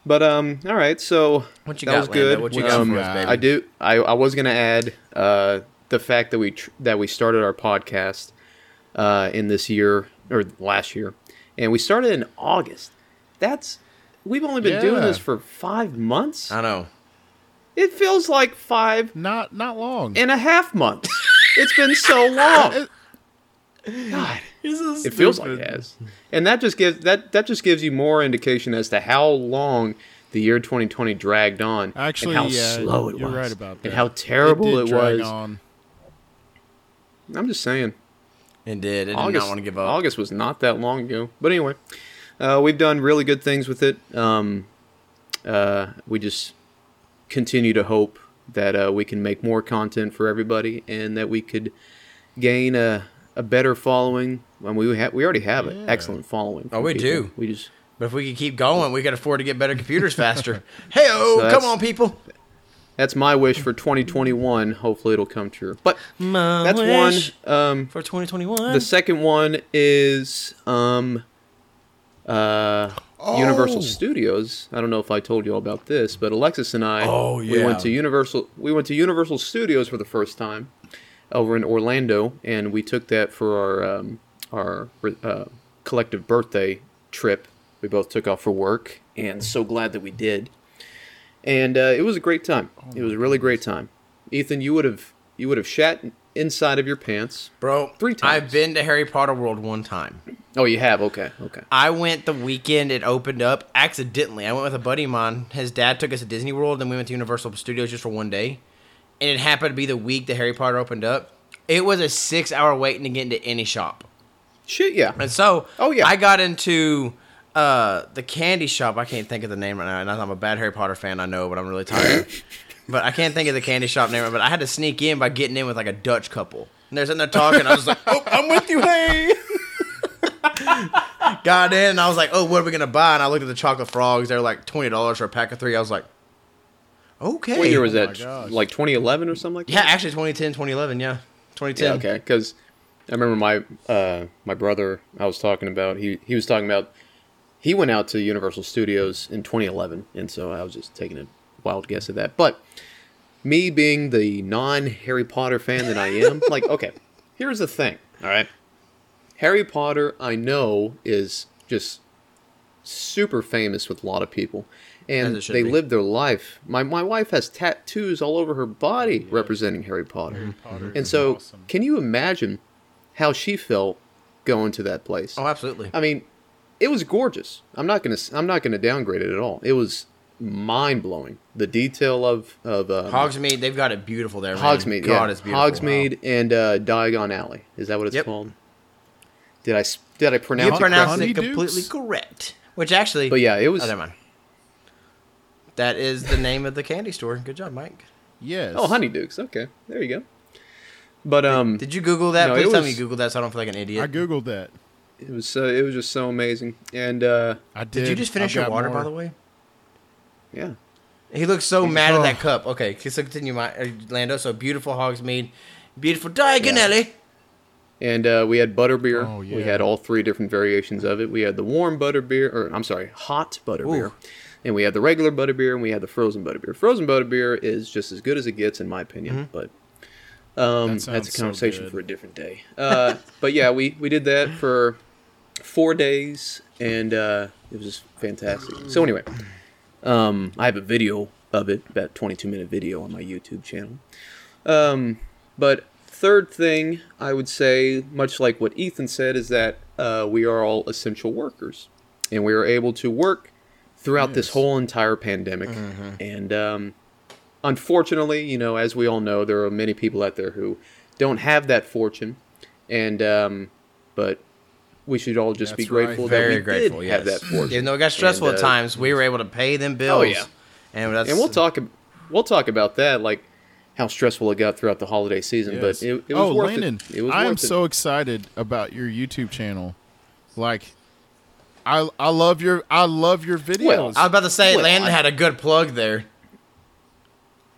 But um, all right. So What you that got, was Lando? good. What you What got Um, for us, baby? I do. I, I was gonna add uh, the fact that we tr- that we started our podcast uh, in this year or last year, and we started in August. That's we've only been doing this for five months. I know. It feels like five Not not long. and a half months. it's been so long. [laughs] It- God, it feels like it has, and that just gives that that just gives you more indication as to how long the year 2020 dragged on, Actually, and how yeah, slow it you're was, right about and that. how terrible did it, drag was. On. I'm just saying, It did. It did August not want to give up. August was not that long ago, but anyway, uh, we've done really good things with it. Um, uh, we just continue to hope that uh, we can make more content for everybody, and that we could gain a a better following. When we have, we already have an excellent following. Oh, we people. do. We just But if we could keep going, we could afford to get better computers faster. [laughs] hey, So oh, come on, people. that's my wish for 2021. Hopefully, it'll come true. But My that's wish one. Um, for 2021. the second one is um, uh, Universal Oh. Studios. I don't know if I told you all about this, but Alexis and I Oh, we went to Universal. We went to Universal Studios for the first time over in Orlando, and we took that for our um, our uh, collective birthday trip. We both took off for work, and so glad that we did. And uh, it was a great time. it was a really great time. Ethan, you would have you would have shat inside of your pants. Bro, Three times. I've been to Harry Potter World one time. Oh, you have. Okay, okay. I went the weekend it opened up accidentally. I went with a buddy of mine. His dad took us to Disney World, and we went to Universal Studios just for one day. And it happened to be the week that Harry Potter opened up. It was a six-hour waiting to get into any shop. Shit, yeah. And so, Oh, yeah. I got into uh, the candy shop. I can't think of the name right now. And I'm a bad Harry Potter fan, I know, but I'm really tired. [laughs] but I can't think of the candy shop name. But I had to sneak in by getting in with like a Dutch couple. And they're sitting there talking. I was like, "Oh, I'm with you, hey." [laughs] got in, and I was like, "Oh, what are we gonna buy?" And I looked at the chocolate frogs. They're like twenty dollars for a pack of three. I was like, "Okay." What year was Oh that? Like 2011 or something like that? Yeah, actually, 2010, 2011. Yeah, 2010. Yeah, okay. Because I remember my uh, my brother I was talking about. He he was talking about he went out to Universal Studios in 2011, and so I was just taking a wild guess at that. But me being the non Harry Potter fan that I am, [laughs] like, okay, here's the thing. All right, Harry Potter I know is just super famous with a lot of people. And they be. live their life. My, my wife has tattoos all over her body representing Harry Potter. Potter And so, awesome. can you imagine how she felt going to that place? Oh, absolutely. I mean, it was gorgeous. I'm not gonna I'm not gonna downgrade it at all. It was mind blowing. The detail of of um, Hogsmeade, they've got it beautiful there. Man. Hogsmeade, God, yeah, it's beautiful. Hogsmeade and uh, Diagon Alley. Is that what it's Yep. called? Did I s- did I pronounce You it pronounced correctly? it completely correct. Which actually, But yeah, it was. Oh, never mind. That is the name of the candy store. Good job, Mike. Yes. Oh, Honeydukes. Okay, there you go. But um, Did you Google that? No, Please it tell was- me you Googled that so I don't feel like an idiot. I googled that. it was uh, it was just so amazing. And uh, I did. Did you just finish I've your water, more. by the way? Yeah, He looks so mad at Oh. that cup. Okay, so continue, my uh, Lando. So beautiful Hogsmeade, beautiful Diagon Alley. and uh, we had butterbeer. Oh, We had all three different variations of it. We had the warm butterbeer, or I'm sorry, hot butterbeer. Ooh. And we had the regular butterbeer, and we had the frozen butterbeer. Frozen butterbeer is just as good as it gets, in my opinion. But um, That that's a conversation good. for a different day. Uh, but yeah, we, we did that for four days, and uh, it was just fantastic. So anyway, um, I have a video of it, about 22 minute video on my YouTube channel. Um, but third thing I would say, much like what Ethan said, is that uh, we are all essential workers, and we are able to work throughout this whole entire pandemic. And um, unfortunately, you know, as we all know, there are many people out there who don't have that fortune, and um, but we should all just be That's right. grateful that Very we grateful. did yes. have that fortune. Even though it got stressful And, at uh, times, we were able to pay them bills. Oh yeah. And that's and we'll talk we'll talk about that like how stressful it got throughout the holiday season Yes. but it, it was oh, worth Landon, it it was I am it. so excited about your YouTube channel. Like, I I love your I love your videos. Well, I was about to say, Well, Landon I- had a good plug there.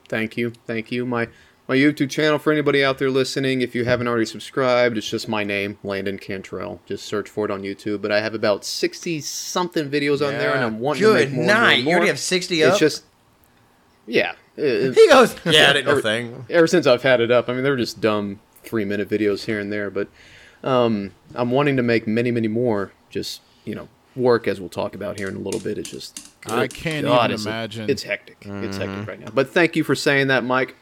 thank you thank you my my youtube channel for anybody out there listening if you haven't already subscribed it's just my name landon cantrell just search for it on youtube but i have about 60 something videos on there and i'm wanting to Good make more and more night. and You already have 60 up? it's just yeah it- he goes, [laughs] yeah, it ain't no thing. ever since I've had it up, I mean, they're just dumb three minute videos here and there, but um, I'm wanting to make many, many more. Just you know, work as we'll talk about here in a little bit. It's just I good can't God, even is it- imagine. it's hectic. It's Mm-hmm. hectic right now. But thank you for saying that, Mike.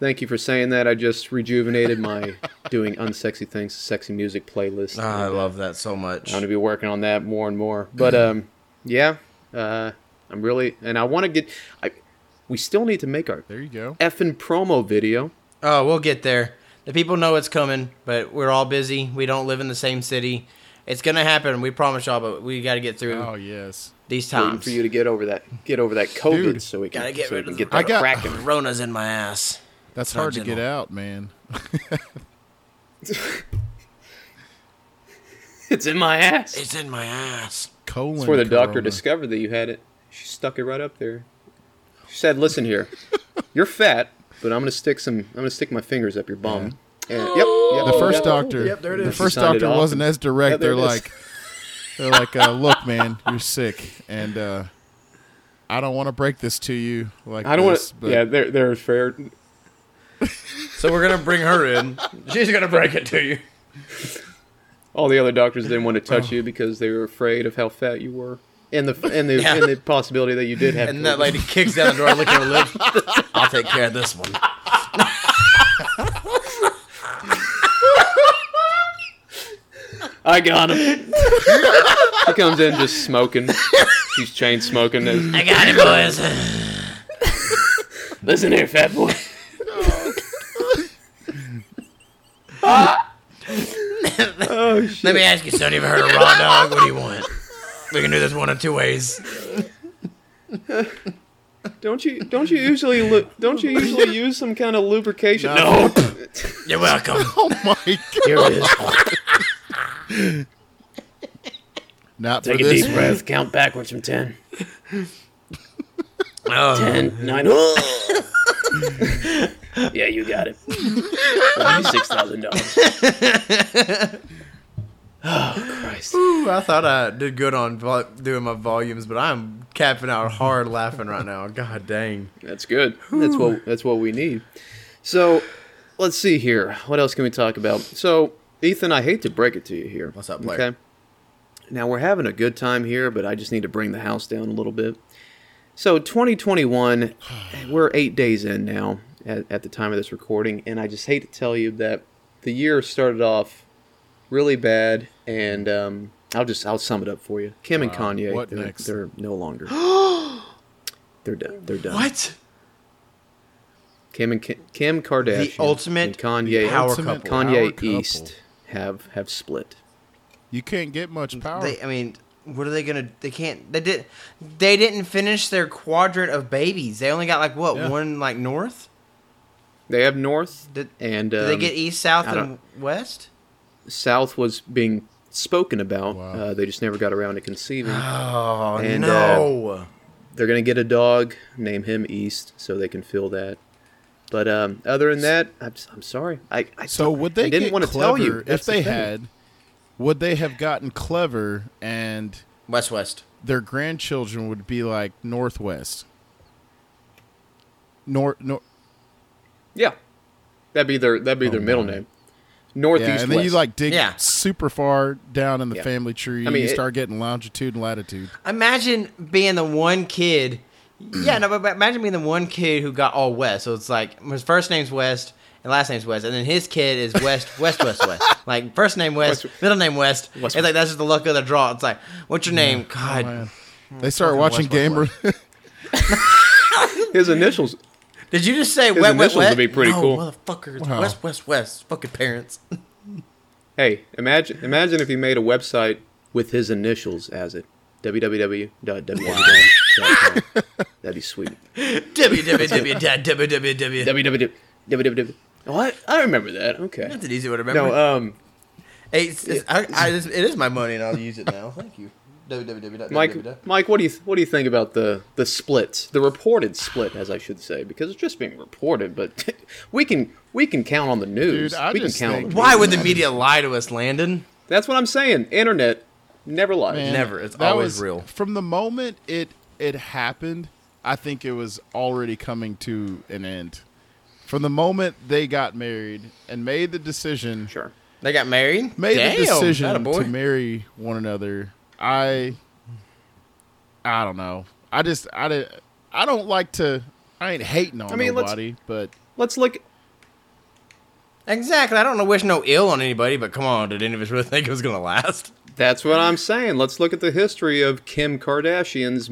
Thank you for saying that. I just rejuvenated my [laughs] doing unsexy things, sexy music playlist. Oh, I love that so much. I'm gonna be working on that more and more. But um, yeah, uh, I'm really, and I want to get. I we still need to make our there you go. effing promo video. Oh, we'll get there. The people know it's coming, but we're all busy. We don't live in the same city. It's gonna happen. We promise y'all, but we got to get through Oh yes. these times. waiting times. for you to get over that get over that COVID Dude. so we can, Gotta get so we rid can of get the- that I got- cracking. Rona's in my ass. That's Not hard to get out, man. [laughs] It's in my ass. It's in my ass. Colon. That's where the doctor discovered that you had it. She stuck it right up there. She said, "Listen here, [laughs] you're fat, but I'm gonna stick some. I'm gonna stick my fingers up your bum." And, yep, yep. The first yep. doctor. Yep, there it The first doctor wasn't as direct. Yeah, they're like, they're like, uh, look, man, you're sick, and uh, I don't want to break this to you. Like I don't want this, to. Yeah, they're they're fair. So we're gonna bring her in. She's gonna break it to you. All the other doctors didn't want to Oh. touch you because they were afraid of how fat you were, and the and the Yeah. and the possibility that you did have. And that lady kicks down the door, licking her lips. [laughs] I'll take care of this one. I got him. he comes in just smoking. He's chain smoking. I got him, boys. Listen here, fat boy. Oh shit. Let me ask you, son. You ever heard of raw dog? What do you want? We can do this one of two ways. Don't you don't you usually lu- don't you usually use some kind of lubrication? No. You're welcome. [laughs] Oh my god! Here it is. Not Take for a this deep one. breath. Count backwards from ten. Oh. Ten, nine. [laughs] [laughs] yeah, you got it. Six thousand dollars. [laughs] Oh Christ! Ooh, I thought I did good on vo- doing my volumes, but I'm capping out hard laughing right now. God dang. That's good. That's what that's what we need. So, let's see here. What else can we talk about? So, Ethan, I hate to break it to you here. What's up, Blair? Okay. Now we're having a good time here, but I just need to bring the house down a little bit. So, 2021, we're eight days in now at, at the time of this recording, and I just hate to tell you that the year started off really bad, and um, I'll just I'll sum it up for you. Kim and Wow. Kanye, What they're, next? they're no longer. [gasps] they're done. They're done. What? Kim and Ki- Kim Kardashian, the ultimate and Kanye, power Ultimate couple. power Kanye couple. East have have split. You can't get much power. They, I mean, what are they gonna? They can't. They did. They didn't finish their quadrant of babies. They only got like what Yeah. one like north. They have North Did, and did um, they get east, south, and west? South was being spoken about. Wow. Uh, they just never got around to conceiving. Oh And, no! They're gonna get a dog, name him East, so they can fill that. But um, other than that, I'm, I'm sorry. I, I so would they I didn't get want to tell you if That's the they thing. had? Would they have gotten clever and west, west. their grandchildren would be like Northwest? North, nor- Yeah, that'd be their that'd be Oh, their middle my. name. Northeast yeah, and then you like dig Yeah. super far down in the Yeah. family tree. I mean, you it- start getting longitude and latitude. Imagine being the one kid. Yeah, no, but imagine being the one kid who got all west. So it's like his first name's West and last name's West, and then his kid is West, West, West, West. Like first name West, West- middle name West. West- it's like that's just the luck of the draw. It's like, what's your name? God, Oh. They start watching West, Game. West, his initials. did you just say His wet, wet, initials wet? would be pretty no, cool. motherfucker. Wow. West, West, West. Fucking parents. Hey, imagine imagine if he made a website with his initials as it. www.www.com. That'd be sweet. www. www. Www. What? I remember that. Okay. That's an easy one to remember. No, um, hey, it's, it's, I, I, it's, my money, and I'll use it now. Thank you. www. Mike, Mike, what do you what do you think about the the splits, the reported split, as I should say, because it's just being reported, but [laughs] we can we can count on the news. Dude, we can count. on the Why news. would the media lie to us, Landon? That's what I'm saying. Internet never lies. Man, Never. It's always was- real. From the moment it it happened, I think it was already coming to an end. From the moment they got married and made the decision, Sure. They got married. made Damn, the decision to marry one another, I I don't know. I just I did, I don't like to. I ain't hating on I mean, let's- nobody, but Let's look. Exactly. I don't know wish no ill on anybody, but come on, did any of us really [laughs] think it was gonna last? That's what I'm saying. Let's look at the history of Kim Kardashian's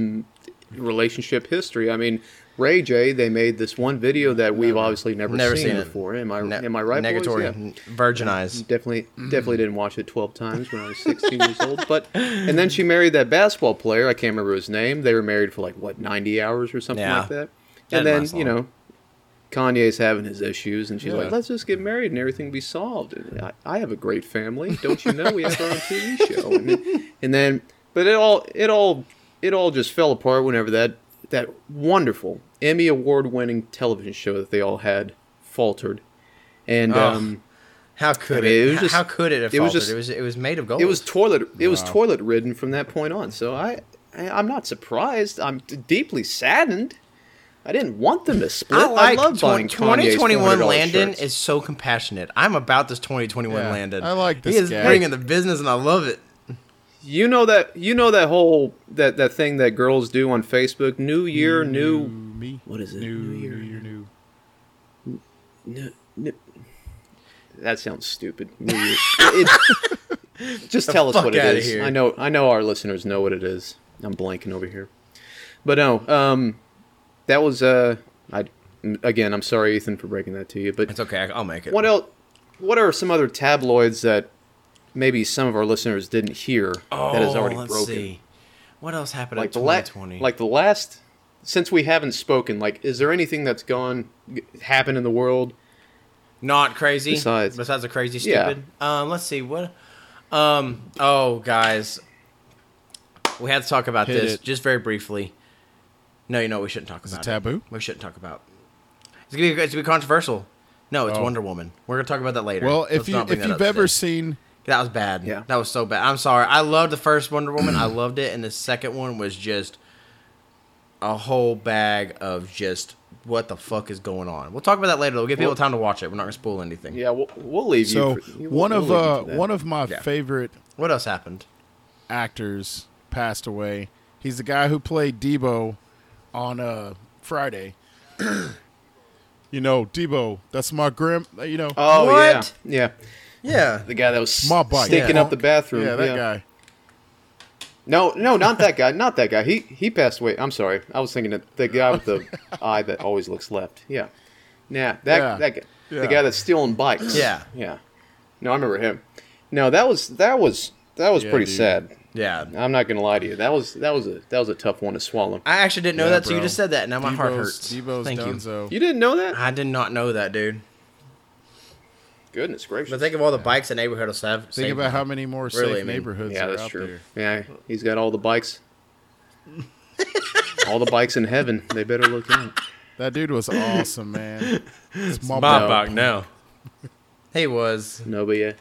relationship history. I mean, Ray J. They made this one video that we've obviously never, Never seen, seen before. Am I Ne- am I right? Negatory, Yeah. n- virgin eyes. Uh, definitely, mm-hmm. definitely didn't watch it 12 times when I was 16 years old. But and then she married that basketball player. I can't remember his name. They were married for like what 90 hours or something Yeah. like that. That And then you know, Kanye's having his issues, and she's Yeah. like, "Let's just get married and everything be solved." And I, I have a great family, don't you know? We have our own TV show, and then, and then, but it all, it all, it all just fell apart whenever that that wonderful Emmy award winning television show that they all had faltered, and Oh. um. How could I mean, it? it was just- how could it have it was faltered? just- it was it was made of gold. It was toilet. It was toilet ridden from that point on. So I, I, I'm not surprised. I'm d- deeply saddened. I didn't want them to split. I I, love tw- buying 2021 Landon shirts. is so compassionate. I'm about this 2021 Yeah, Landon. I like this He is guy. bringing the business, and I love it. You know that. You know that whole that that thing that girls do on Facebook. New year, new. me. What is it? New, New new year. year, new. new, new that sounds stupid. New year. It- [laughs] just tell us what it is. here. I know. I know our listeners know what it is. I'm blanking over here. But no. Um, that was uh. I again. I'm sorry, Ethan, for breaking that to you. But It's okay. I'll make it. What else? What are some other tabloids that maybe some of our listeners didn't hear that is already Oh, let's broken. see. What else happened Like in the la- 2020? like the last since we haven't spoken, like is there anything that's gone happened in the world? Not crazy. Besides- Besides, the crazy Yeah. stupid. Um, let's see what. Um. Oh, guys, we had to talk about Hit this it. just very briefly. No, you know we shouldn't talk Is it about. taboo? We shouldn't talk about. It's gonna be it's gonna be controversial. No, it's Oh. Wonder Woman. We're gonna talk about that later. Well, if Let's you if you've ever today. seen that was bad. Yeah. that was so bad. I'm sorry. I loved the first Wonder Woman. I loved it, and the second one was just a whole bag of just what the fuck is going on. We'll talk about that later. We'll give people time to watch it. We're not gonna spoil anything. Yeah, we'll, we'll leave so you. For, we'll- one we'll of uh one of my Yeah. favorite What else happened? actors passed away. He's the guy who played Debo on uh Friday. [clears throat] you know, Debo, that's my grand. You know, Oh What? yeah, yeah. Yeah. The guy that was My bike. stinking Yeah. up the bathroom. yeah, that guy. No, no, not that guy. Not that guy. He he passed away. I'm sorry. I was thinking of the guy with the [laughs] eye that always looks left. Yeah, yeah. That Yeah. that guy. Yeah. The guy that's stealing bikes. Yeah. yeah. No, I remember him. No, that was that was that was Yeah, pretty dude. sad. Yeah. I'm not gonna lie to you. That was that was a that was a tough one to swallow. I actually didn't know Yeah, that, so you just said that. and Now my heart hurts. Debo's Thank you. You didn't know that? I did not know that, dude. Goodness gracious. But think of all the bikes the neighborhood will have. Think about how many more Really, I safe mean, neighborhoods yeah, are that's out true. there. Yeah, he's got all the bikes. [laughs] all the bikes in heaven. They better look out. That dude was awesome, man. It's my my bike. bike now. He was. No, but yeah.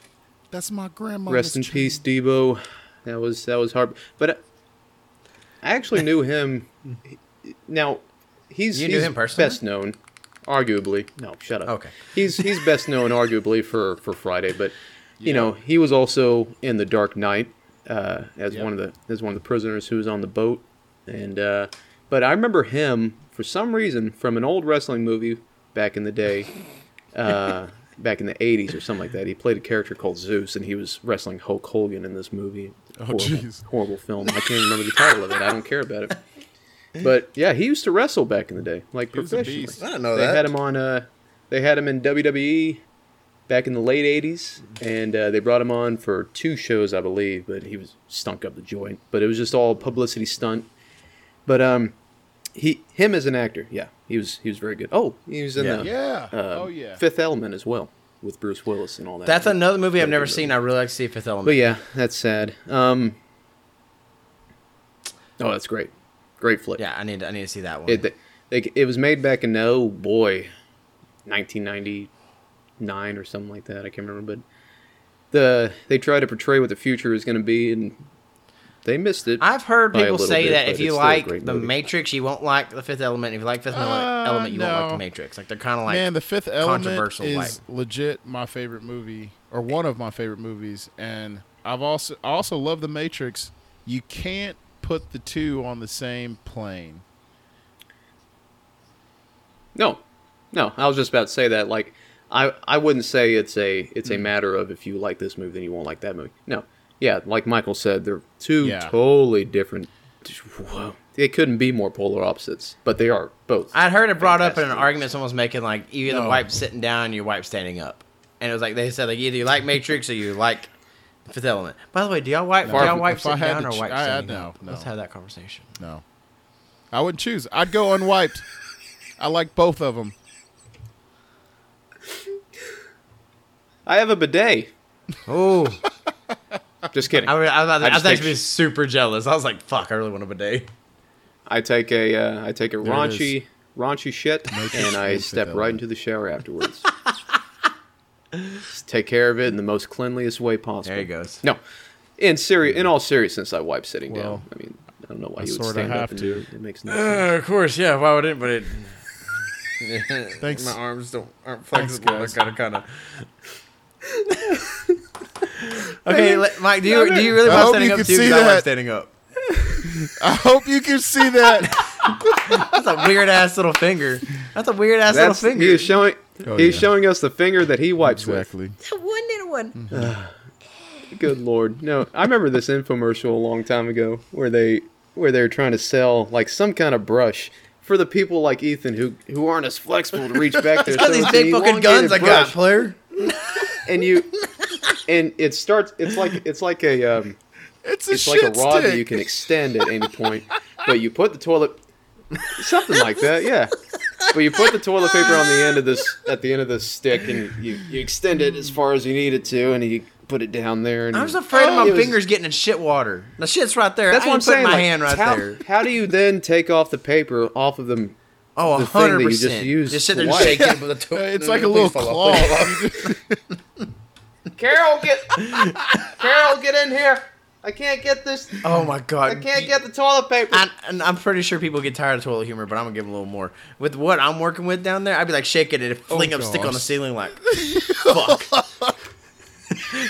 That's my grandma. Rest in peace, Debo. That was that was hard. But uh, I actually knew him. [laughs] Now he's You knew he's him personally? best known, arguably. No, shut up. Okay. He's he's best known arguably for for Friday, but you know he was also in the Dark Knight uh, as Yep. one of the as one of the prisoners who was on the boat, and uh, but I remember him for some reason from an old wrestling movie back in the day. Uh, [laughs] back in the 80s or something like that. He played a character called Zeus, and he was wrestling Hulk Hogan in this movie. Oh, horrible, jeez. horrible film. I can't remember the title of it. I don't care about it. [laughs] But yeah, he used to wrestle back in the day, like He was a professionally. beast. I didn't know they that. had him on. Uh, they had him in WWE back in the late 80s, and uh, they brought him on for two shows, I believe. But he was stunk up the joint. But it was just all publicity stunt. But um, he him as an actor, yeah, he was he was very good. Oh, he was in Yeah. the Yeah. uh, oh yeah. Fifth Element as well with Bruce Willis and all that. That's another movie I've never good seen. I really like to see Fifth Element. But yeah, that's sad. Um, oh, that's great, great flick. Yeah, I need I need to see that one. It, it, it was made back in oh boy, 1999 or something like that. I can't remember, but the they try to portray what the future is going to be, and they missed it. I've heard people say bit, that if you it's still a like the movie. Matrix, you won't like the Fifth Element. If you like Fifth Uh, Element, you won't like the. Matrix. Like they're kind of like Man, the Fifth Element controversial, is like- legit my favorite movie, or one of my favorite movies, and I've also I also love The Matrix. You can't put the two on the same plane. No, no. I was just about to say that. Like, I I wouldn't say it's a it's a hmm. matter of if you like this movie, then you won't like that movie. No, yeah. Like Michael said, they're two Yeah. totally different. Whoa. They couldn't be more polar opposites, but they are both. I'd heard it brought up in an Fantastic. argument someone was making, like you either No. wipe sitting down, you wipe standing up, and it was like they said like either you like Matrix or you like Fifth Element. By the way, do y'all wipe? Do Far y'all wipe if I sitting had down to or ch- wipe I- I- no, no. Let's have that conversation. No, I wouldn't choose. I'd go unwiped. I like both of them. I have a bidet. Oh, [laughs] Just kidding. I, was- I, was- I, I just was actually take- super jealous. I was like, "Fuck, I really want a bidet." I take a uh, I take a There raunchy raunchy shit, Matrix and I step right into the shower afterwards. [laughs] Just take care of it in the most cleanliest way possible. There he goes. No, in seri- in all seriousness, I wipe sitting Well, down. I mean, I don't know why I you would stand have up and to. it. It makes no sense. Uh, of course, yeah. Why would it? But it. Thanks. My arms don't aren't Thanks, flexible. I guys. gotta kind of. okay, let- Mike. Do you do you really I want hope standing you up can too? 'Cause see I that. standing up. [laughs] I hope you can see that. [laughs] That's a weird ass little finger. That's a weird ass little finger. he is showing. Oh, he's yeah. showing us the finger that he wipes with. exactly. [laughs] one little one. with. [sighs] Good lord, no! I remember this infomercial a long time ago where they where they were trying to sell like some kind of brush for the people like Ethan who who aren't as flexible to reach back [laughs] there. Because So these big fucking guns elongated I got, player. [laughs] and you and it starts. It's like it's like a um, It's a it's like a rod stick. that you can extend at any point, but you put the toilet something like that, yeah. But you put the toilet paper on the end of this at the end of this stick, and you, you extend it as far as you need it to, and you put it down there. And I was afraid of oh, my It was- fingers getting in shit water. The shit's right there. That's I what I'm putting saying. My like, hand right how, there. How do you then take off the paper off of them? Oh, the thing that hundred you just percent. used Just sit to there wipe. shaking it with a [laughs] toilet. It's like a little claw. [laughs] Carol, get Carol, get in here. I can't get this. Oh my god! I can't get the toilet paper. I, and I'm pretty sure people get tired of toilet humor, but I'm gonna give them a little more. With what I'm working with down there, I'd be like shaking it, and oh, fling up stick on the ceiling, like [laughs] fuck,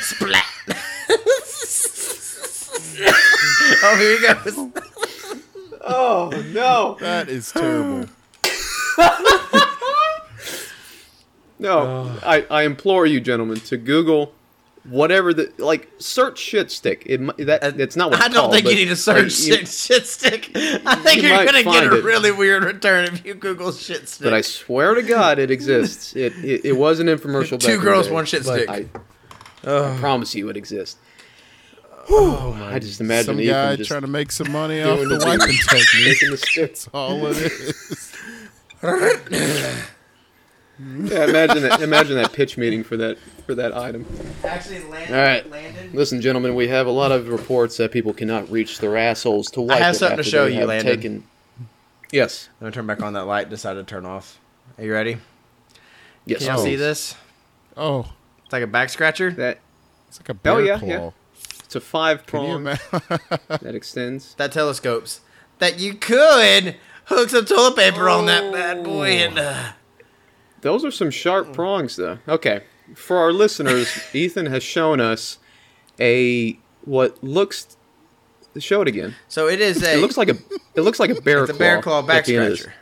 splat. oh, here he goes. oh no, That is terrible. [laughs] no! I, I implore you, gentlemen, to Google whatever the like search shit stick. It that it's not what I don't called, think you need to search like, you- shit, shit stick. [laughs] I think you are gonna get a it. really weird return if you Google shit stick. [laughs] But I swear to God, it exists. [laughs] It it, it was an infomercial. Two back in the girls, day, one shit stick. I, I promise you, it exists. [sighs] oh my! I just imagine Some guy trying to make some money off the wiping technique. taking the. That's all it is. Yeah, imagine that. Imagine that pitch meeting for that for that item. Actually, Landon. All right. Landon. Listen, gentlemen, we have a lot of reports that people cannot reach their assholes to wipe I have something to show you, Landon. Taken... Yes. I'm gonna turn back on that light. Decided to turn off. Are you ready? Yes. Can y'all Oh. see this? Oh, It's like a back scratcher. That it's like a bear Oh, yeah, claw. yeah. it's a five Can prong [laughs] that extends. that telescopes that you could hook some toilet paper on that bad boy and uh, Those are some sharp prongs, though. Okay, for our listeners, [laughs] Ethan has shown us a what looks. Show it again. so it is a It looks like a. It looks like a [laughs] bear it's a bear claw back the end of this. scratcher.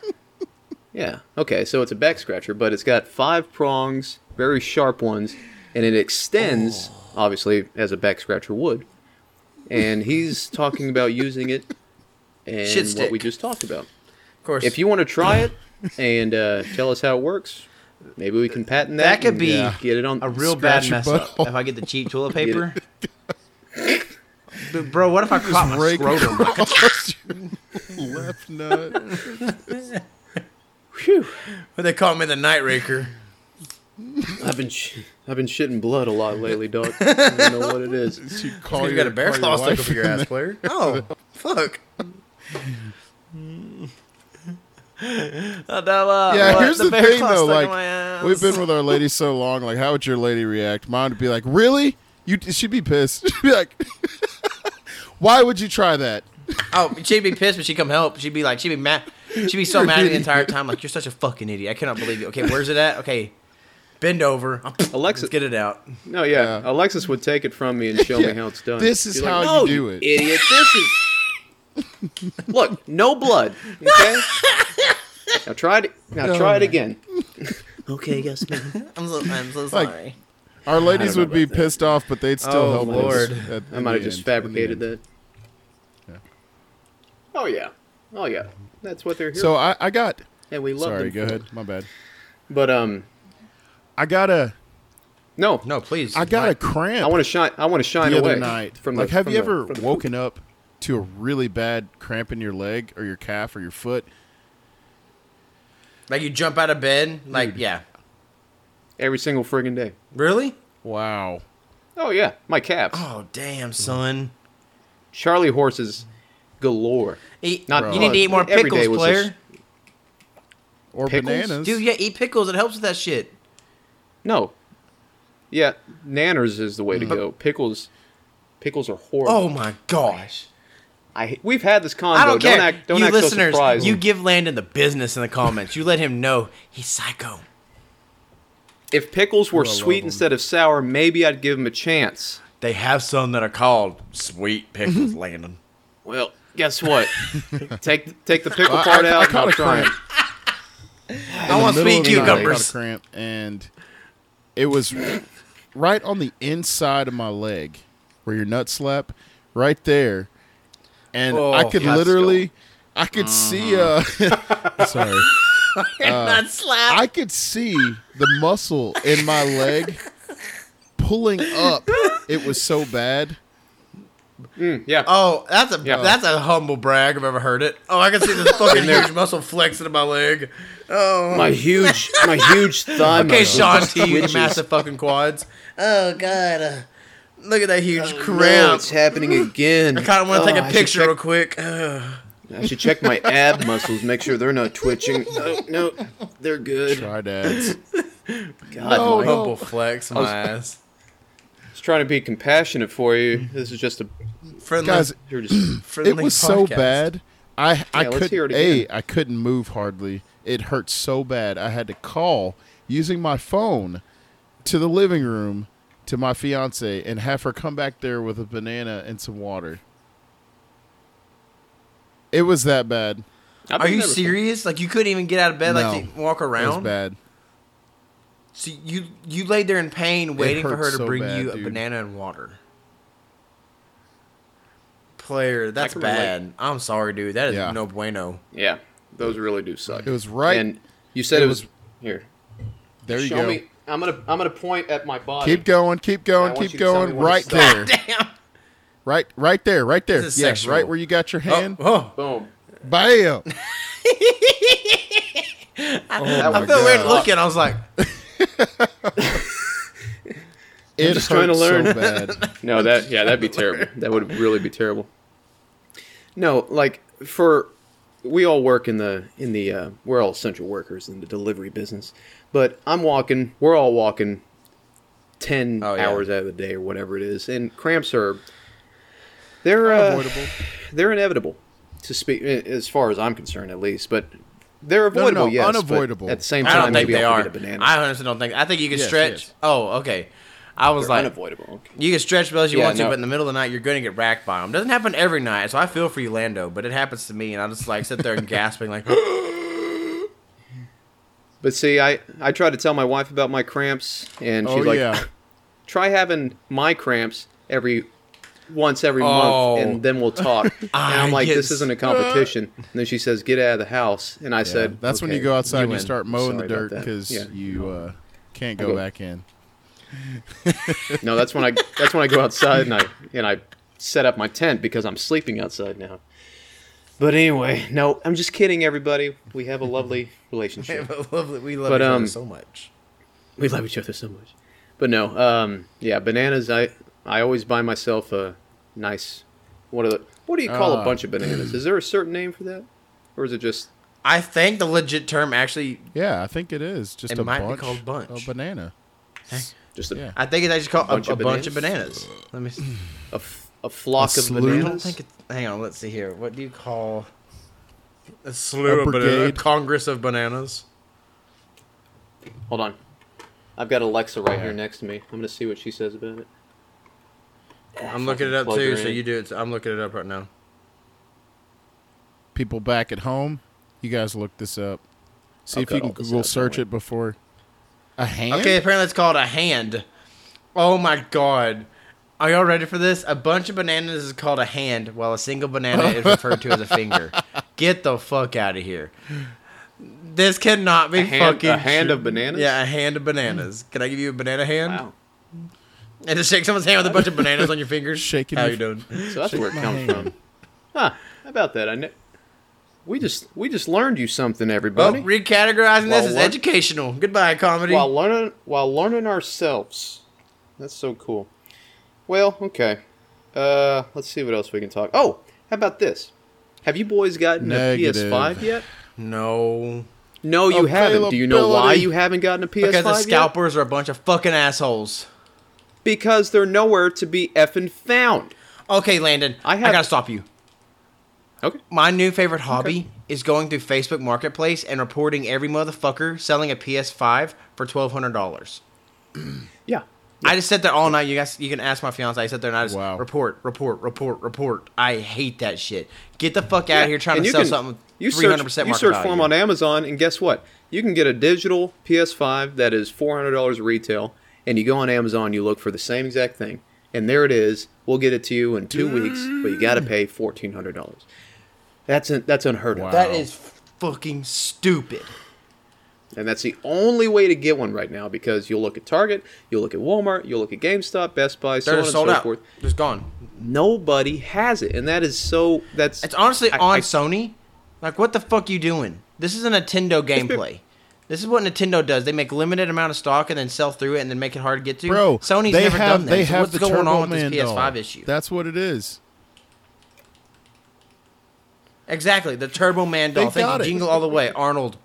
Yeah. Okay. So it's a back scratcher, but it's got five prongs, very sharp ones, and it extends, Oh. obviously, as a back scratcher would. And he's [laughs] talking about using it and Shit what we just talked about. Of course, If you want to try it and uh, tell us how it works, maybe we can patent that. That could and be Yeah. get it on a real bad mess up if I get the cheap [laughs] toilet paper. [laughs] But bro, what if I caught my rake scrotum? [laughs] across left nut. Whew. What they call me the night raker. I've been sh- I've been shitting blood a lot lately, dog. I don't know what it is. You call you got a bear call claw stuck wife up your ass, player. Oh, fuck. [laughs] Adela, Yeah, what? here's the, bear thing though. Like we've been with our lady so long. Like, how would your lady react? Mine would be like, "Really? You?" She'd be pissed. [laughs] She'd be like, [laughs] "Why would you try that?" Oh, she'd be pissed, but she'd come help. She'd be like, she'd be mad. She'd be so mad the entire time. Like, you're such a fucking idiot. I cannot believe you. Okay, where's it at? Okay, bend over. Alexis, Let's get it out. no, yeah, Yeah. Alexis would take it from me and show Yeah. me how it's done. This is She's how "No, you do it." idiot. This is. [laughs] Look, no blood. Okay. now try it. Now Oh, try it again. [laughs] okay, yes, ma'am. [laughs] I'm so, I'm so Like, sorry. Our ladies would be about that. pissed off, but they'd still Oh, help us Lord. at- I might have just end, fabricated that. Yeah. Oh yeah. Oh yeah. That's what they're here. So for. I, I got. and we love Sorry, them. go for ahead. it. My bad. But um, I got a. no, No, please. I got a Mike. cramp. I want to shine. I want to shine the away other night. from like, have from you the- ever woken up to a really bad cramp in your leg or your calf or your foot? Like, you jump out of bed. Like, yeah. every single friggin' day? Really? Wow. Oh yeah, my calves. Oh, damn, son. Charlie horses galore. Eat, Not you need to eat more every day pickles, was player. this- Or Pickles? bananas. Dude, yeah, eat pickles. It helps with that shit. No. Yeah, nanners is the way to mm. go. Pickles, pickles are horrible. Oh my gosh. I we've had this convo. I don't care. act. Don't you act listeners, so surprised. you give Landon the business in the comments. You let him know he's psycho. if pickles were I love sweet 'em. instead of sour, maybe I'd give them a chance. They have some that are called sweet pickles, [laughs] Landon. Well, guess what? [laughs] take take the pickle I- part I- I out. and caught I'll a try it. I want sweet of the night, I got a cucumbers. cramp, and it was right on the inside of my leg, where your nut slap, right there, and Oh, I could let's literally, I could see. Uh, [laughs] sorry, [laughs] Not slap. I could see the muscle in my leg pulling up, it was so bad. yeah. Oh, that's a Yeah. that's a humble brag. I've ever heard it. Oh, I can see this [laughs] fucking huge muscle flexing in my leg. Oh, my huge, my huge thigh. okay, muscle Shaun T, you twitches. massive fucking quads. Oh god, uh, look at that huge oh, No, cramp. it's happening again. I kind of want to Oh, take a oh, I picture check- real quick. [sighs] I should check my ab muscles, make sure they're not twitching. No, no, they're good. Tri-Dads. God, No, Mike. no. Flex my was- ass. I was trying to be compassionate for you. This is just a. Friendly, Guys, You're just. [clears throat] friendly it was so bad. I I Yeah, let's couldn't it. I couldn't move hardly. It hurt so bad. I had to call using my phone to the living room to my fiance and have her come back there with a banana and some water. It was that bad. I've Are you never- serious? Like you couldn't even get out of bed, No. like to walk It was around. bad. So you you laid there in pain, waiting for her to so bring bad, you a dude. banana and water. Player, that's can relate. bad. I'm sorry, dude. That is Yeah. no bueno. Yeah, those really do suck. It was right. And you said it it was, was- here. there you Show go. me. I'm gonna. I'm gonna point at my body. Keep going. Keep going. Keep you to tell me going. Right stop. there. Damn. Right. Right there. Right there. This is Yes. sexual. Right where you got your hand. Oh, Boom. Bam. [laughs] I my felt weird looking. I was like, [laughs] It just trying to learn. so bad. [laughs] No, that yeah, that'd be terrible. That would really be terrible. No, like for we all work in the in the uh, we're all essential workers in the delivery business, but I'm walking. We're all walking ten Oh, yeah. hours out of the day or whatever it is, and cramps are they're uh, Unavoidable. they're inevitable to speak as far as I'm concerned, at least. But they're no, avoidable, no, yes. but unavoidable. at the same I time, don't think maybe they I'll are. forget a banana. I honestly don't think. I think you can Yes, stretch. yes. Oh, okay. I was They're like, unavoidable. Okay. you can stretch as you Yeah, want to, but in the middle of the night, you're going to get racked by them. Doesn't happen every night, so I feel for you, Lando, but it happens to me, and I just like sit there and [laughs] gasping, like, [laughs] But see, I I try to tell my wife about my cramps, and she's Oh like, yeah. try having my cramps every once every Oh. month and then we'll talk. [laughs] and I'm like, this isn't a competition. [laughs] And then she says, get out of the house. And I Yeah, said, that's when you go outside you and you start mowing the Sorry about dirt because Yeah. you uh, can't go go- back in. No, that's when I that's when I go outside and I and I set up my tent because I'm sleeping outside now. But anyway, no, I'm just kidding, everybody. We have a lovely [laughs] relationship. lovely. We love But, each other um, so much. We love each other so much. But no, um, yeah, bananas. I I always buy myself a nice. What are the, What do you call a Ah. bunch of bananas? Is there a certain name for that, or is it just? I think the legit term actually, Yeah, I think it is just It a might be bunch, called bunch. of banana. Just a, Yeah. I think it's actually called Bunch a, a of bunch of bananas. Let me. See. a, f- a flock A of slew? I bananas. don't think it's. Hang on, let's see here. What do you call a slew A of bananas? Congress of bananas. Hold on, I've got Alexa right here next to me. I'm gonna see what she says about it. I'm looking it up too, so you do it. I'm looking it up right now. People back at home, you guys look this up. See if you can Google ask search it before. A hand? Okay, apparently it's called a hand. Oh my god. Are y'all ready for this? A bunch of bananas is called a hand, while a single banana is referred to as a finger. [laughs] Get the fuck out of here. This cannot be A hand- fucking a hand true. of bananas? Yeah, a hand of bananas. Can I give you a banana hand? Wow. And just shake someone's hand with a bunch of bananas on your fingers? [laughs] Shaking How your- you doing? [laughs] So that's where it comes hand. from. Huh? How about that? I kn- we just we just learned you something, Well, everybody. recategorizing Well, this is what- educational. Goodbye, comedy. while learning while learning ourselves. That's so cool. Well, okay. Uh, let's see what else we can talk. Oh, how about this? Have you boys gotten Negative. a PS5 yet? no. No, you haven't. Do you know why you haven't gotten a PS5 Because the yet? scalpers are a bunch of fucking assholes. Because they're nowhere to be effing found. Okay, Landon, I, have... I gotta stop you. Okay. My new favorite hobby is going through Facebook Marketplace and reporting every motherfucker selling a PS5 for twelve hundred dollars. Yeah. I just sit there all night. You guys, you can ask my fiance. I sit there and I just Wow. report, report, report, report. I hate that shit. Get the fuck out of here trying And to sell can- something You three hundred search, percent you search for them on Amazon, and guess what? You can get a digital PS5 that is four hundred dollars retail, and you go on Amazon, you look for the same exact thing, and there it is. We'll get it to you in two weeks, but you got to pay fourteen hundred dollars. That's un, that's unheard Wow. of. That is fucking stupid. And that's the only way to get one right now because you'll look at Target, you'll look at Walmart, you'll look at GameStop, Best Buy, so They're on and sold so out. forth. Just gone. Nobody has it, and that is so. That's It's honestly I- on I- Sony. Like, what the fuck you doing? This is a Nintendo [laughs] gameplay. This is what Nintendo does. They make limited amount of stock and then sell through it and then make it hard to get to. Bro, Sony's they never have done that. they So have what's the going Turbo on with Man this PS5 doll. issue? That's what it is. Exactly, the Turbo Man They doll. Thank got you. it. Jingle all the way. Arnold,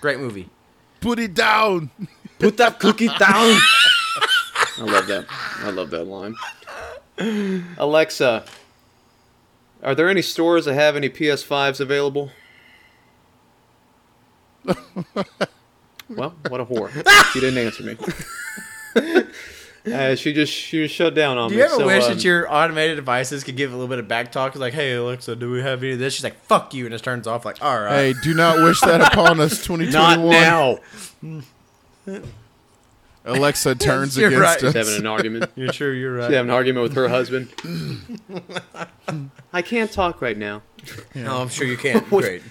great movie. Put it down. put that cookie down. I love that. I love that line. Alexa, are there any stores that have any PS5s available? [laughs] well, what a whore. [laughs] She didn't answer me. [laughs] Uh, she just she just shut down on Do me. Do you ever so, wish um, that your automated devices could give a little bit of back talk? Like, hey Alexa, do we have any of this? She's like, fuck you, and it turns off. Like, all right. Hey, do not wish that upon us. Twenty twenty one. not now? [laughs] Alexa turns You're against right. She's having an argument. [laughs] You're sure You're right. She's having an argument with her husband. [laughs] I can't talk right now. No, I'm sure you can. What- Great.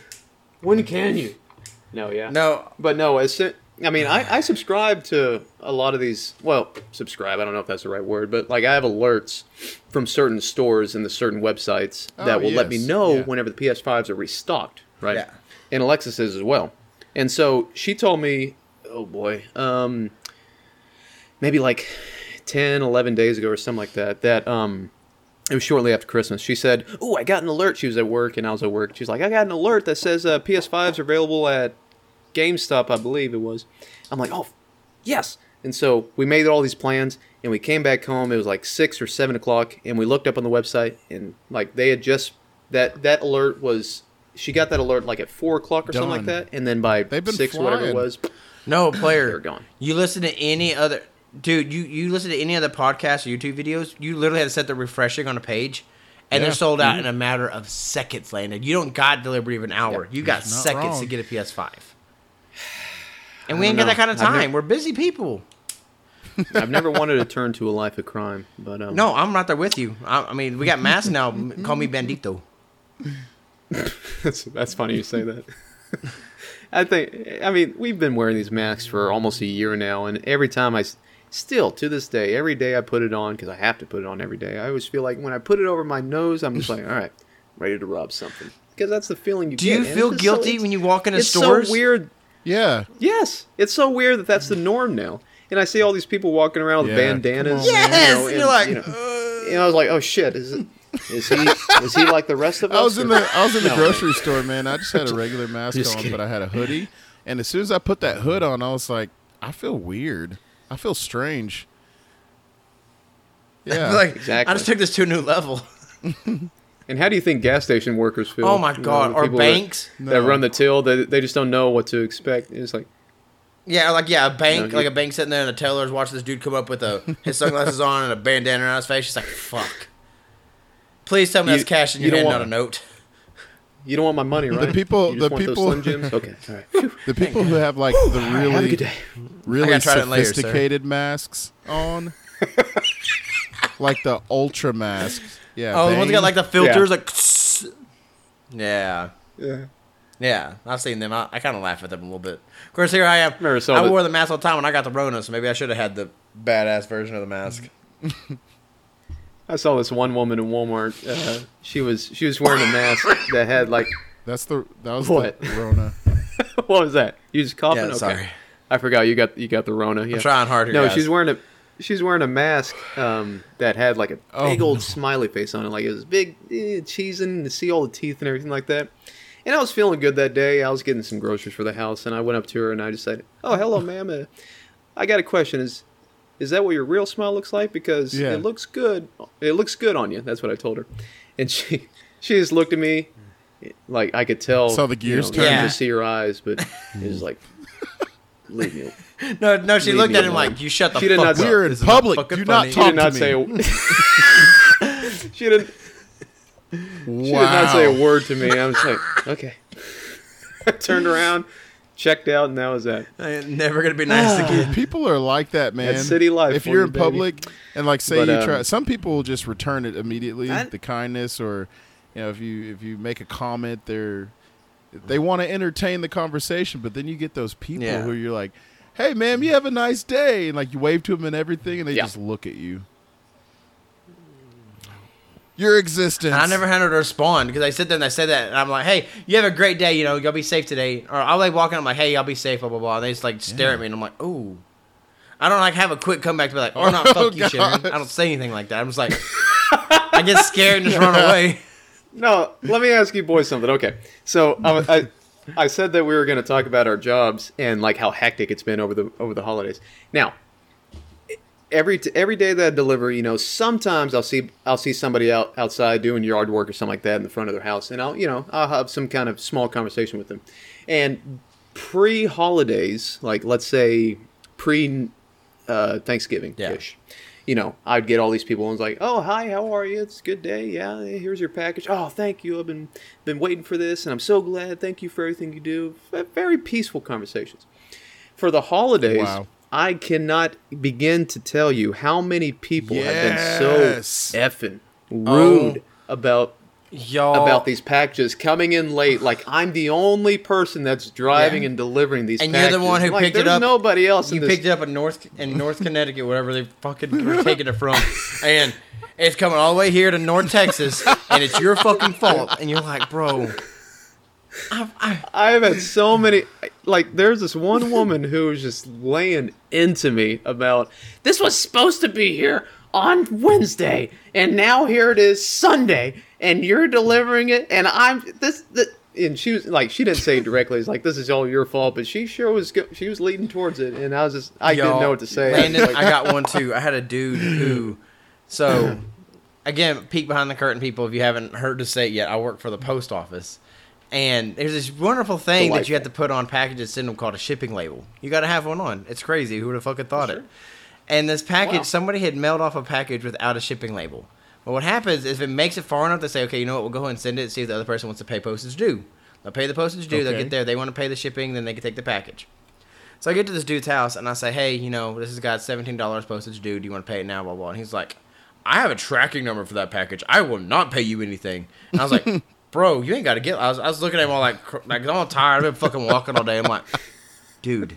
When can you? No, yeah. No, But no, as soon, I mean, I, I [sighs] subscribe to a lot of these. Well, subscribe. I don't know if that's the right word, but like I have alerts from certain stores and the certain websites Oh, that will let me know yeah. whenever the PS5s are restocked, right? Yeah. And Alexis is as well. And so she told me, oh boy, um, maybe like 10, 11 days ago or something like that, that um, it was shortly after Christmas. She said, "Oh, I got an alert." She was at work, and I was at work. She's like, "I got an alert that says uh, PS5s are available at GameStop, I believe it was." I'm like, "Oh, yes!" And so we made all these plans, and we came back home. It was like six or seven o'clock, and we looked up on the website, and like they had just that that alert was. She got that alert like at four o'clock or something like that, and then by They've been six, whatever it was, no player. they're gone. You listen to any other dude, you you listen to any other podcast or YouTube videos, you literally have to set the refreshing on a page and Yeah. they're sold out mm-hmm. in a matter of seconds, Landon. You don't got delivery of an hour. You got He's not seconds to get a PS5. And we ain't got that kind of time. never- We're busy people. [laughs] I've never wanted to turn to a life of crime, but um, No, I'm right there with you. I, I mean, we got masks now. Call me Bandito. [laughs] that's, that's funny you say that. [laughs] I think, I mean, we've been wearing these masks for almost a year now, and every time I still to this day, every day I put it on because I have to put it on every day. I always feel like when I put it over my nose, I'm just like, all right, ready to rob something because that's the feeling you Do get. you feel just so- guilty when you walk into It's stores? so weird. Yeah. Yes, it's so weird that that's the norm now. And I see all these people walking around with Yeah, bandanas. come on. Yes, you know, you're like, you know, uh, and I was like, oh shit, is it? Is he? Is he like the rest of us? I was in the I was in the No. grocery store, man. I just had a [laughs] regular mask Just on, kidding. but I had a hoodie. And as soon as I put that hood on, I was like, I feel weird. I feel strange. [laughs] Yeah. like exactly. I just took this to a new level. [laughs] And how do you think gas station workers feel? Oh my You know, god! the Or people that- banks. that, run the till, they, they just don't know what to expect. It's like, Yeah, like yeah, a bank, No, like a bank sitting there, and the teller's watching this dude come up with a his sunglasses on and a bandana around his face. She's like, "Fuck." Please tell me You- that's cash in you your don't hand, not want- a note. you don't want my money, right? The people- You just the want people- those Slim Jims. [laughs] Okay, all right. The people who have like the All right, have a really good day. really gotta try that later, sophisticated masks on. [laughs] like the ultra masks. Yeah. Oh, the ones that got like the filters, like. [sniffs] Yeah, Yeah. yeah, I've seen them. I, I kind of laugh at them a little bit. Of course, here I am. Remember, so I the- wore the mask all the time when I got the Rona, so maybe I should have had the badass version of the mask. [laughs] I saw this one woman in Walmart. Uh, she was she was wearing a mask [laughs] that had like That's the that was What? the [laughs] Rona. what was that? You just coughing? Yeah, okay. sorry. I forgot you got you got the Rona. Yeah. I'm trying hard here, No, guys. she's wearing a she's wearing a mask um, that had like a Oh, big old no. smiley face on it, like it was big, eh, cheesing to see all the teeth and everything like that. And I was feeling good that day. I was getting some groceries for the house, and I went up to her and I just said, "Oh, hello, ma'am. Uh, I got a question. Is is that what your real smile looks like? Because Yeah. it looks good. It looks good on you." That's what I told her, and she [laughs] she just looked at me like I could tell. Saw the gears you turn. Yeah. to see her eyes, but it was like, leave me. [laughs] No, no, she Leave looked me at him alone. like, "You shut the She did fuck not up." say- We're in This is public. fucking Do not funny." She talk did not to say. me. A, [laughs] she didn't. She did not say a word to me. I was like, [laughs] okay. I turned around, checked out, and that was that. I ain't never gonna be nice [sighs] again. People are like that, man. city life If for you're you, in baby. public and like say But, you um, try, some people will just return it immediately. I- the kindness, or you know, if you if you make a comment, they're they want to entertain the conversation, but then you get those people Yeah. who you're like, "Hey, ma'am, you have a nice day," and like you wave to them and everything, and they Yeah. just look at you. Your existence. And I never had to respond because I sit there and I say that, and I'm like, "Hey, you have a great day. You know, y'all be safe today." Or I'll like walk in, I'm like, "Hey, y'all be safe." Blah blah blah. And they just like stare at me, and I'm like, "Ooh." I don't like have a quick comeback to be like, "Oh, not [laughs] Oh, fuck you, Sharon." I don't say anything like that. I'm just like, [laughs] I get scared and just run [laughs] away. No, let me ask you boys something. Okay, so I, I, I said that we were going to talk about our jobs and like how hectic it's been over the over the holidays. Now, every t- every day that I deliver, you know, sometimes I'll see I'll see somebody out outside doing yard work or something like that in the front of their house, and I'll you know I'll have some kind of small conversation with them. And pre holidays, like let's say pre uh, Thanksgiving ish. You know, I'd get all these people and it's like, "Oh, hi, how are you? It's a good day. Yeah, here's your package. Oh, thank you. I've been been waiting for this, and I'm so glad. Thank you for everything you do. Very peaceful conversations. For the holidays, Wow. I cannot begin to tell you how many people have been so effing oh. rude about Y'all about these packages coming in late. Like I'm the only person that's driving Yeah. and delivering these And you're packages. the one who like, picked it There's up- nobody else You in this. picked it up in North in North Connecticut, wherever they fucking were [laughs] taking it from, and it's coming all the way here to North Texas, and it's your fucking fault. And you're like, bro, I, I, I've had so many. Like, there's this one woman who was just laying into me about this was supposed to be here on Wednesday, and now here it is Sunday, and you're delivering it, and I'm this. The, and she was like, she didn't say it directly. It's like this is all your fault, but she sure was. She was leading towards it, and I was just, I didn't know what to say. Landon, Like, I got one too. I had a dude who, so, again, peek behind the curtain, people. If you haven't heard to say it yet, I work for the post office, and there's this wonderful thing that you have to put on packages, send them called a shipping label. You got to have one on. It's crazy. Who would have fucking thought it? And this package, Wow. somebody had mailed off a package without a shipping label. But what happens is if it makes it far enough, they say, okay, you know what, we'll go ahead and send it. See if the other person wants to pay postage due. They'll pay the postage due. They'll get there. They want to pay the shipping, then they can take the package. So I get to this dude's house and I say, hey, you know, this has got seventeen dollars postage due. Do you want to pay it now? Blah blah. And he's like, I have a tracking number for that package. I will not pay you anything. And I was like, [laughs] bro, you ain't got to get. I was, I was looking at him all like, like I'm all tired. I've been fucking walking all day. I'm like, dude.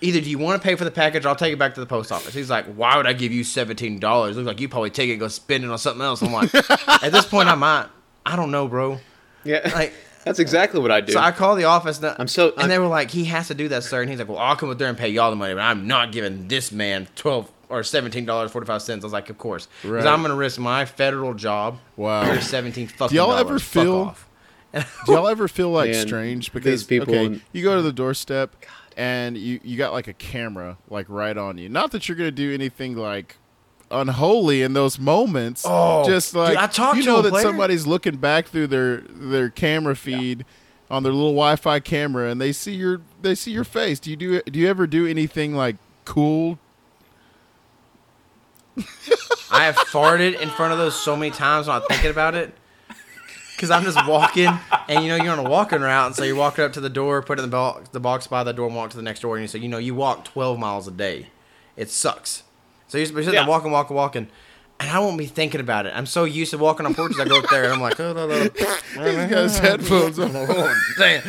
Either do you want to pay for the package or I'll take it back to the post office. He's like, why would I give you $17? Looks like you probably take it and go spend it on something else. I'm like, [laughs] at this point, I might. I don't know, bro. yeah, Like, [laughs] that's exactly what I do. so I call the office. And, I'm so- and they were like, he has to do that, sir. And he's like, well, I'll come up there and pay y'all the money, but I'm not giving this man twelve or seventeen dollars forty five cents. I was like, of course, because Right. I'm gonna risk my federal job Wow. for seventeen fucking. Do y'all ever. Feel- [laughs] Do y'all ever feel like Man, strange these because people okay, you go to the doorstep and you you got like a camera like right on you. Not that you're gonna do anything like unholy in those moments. Oh, just dude, like I talked you know a that player. somebody's looking back through their their camera feed on their little Wi-Fi camera and they see your they see your face. Do you do do you ever do anything like cool? [laughs] I have farted in front of those so many times when I'm thinking about it. Because I'm just walking, and you know you're on a walking route, and so you're walking up to the door, put it in the box, the box by the door, and walk to the next door, and you say, you know, you walk 12 miles a day. It sucks. So you're sitting Yeah. there walking, walking, walking, and I won't be thinking about it. I'm so used to walking on porches. I go up there, and I'm like, oh, no, no. He's got his headphones on. [laughs] Oh, damn.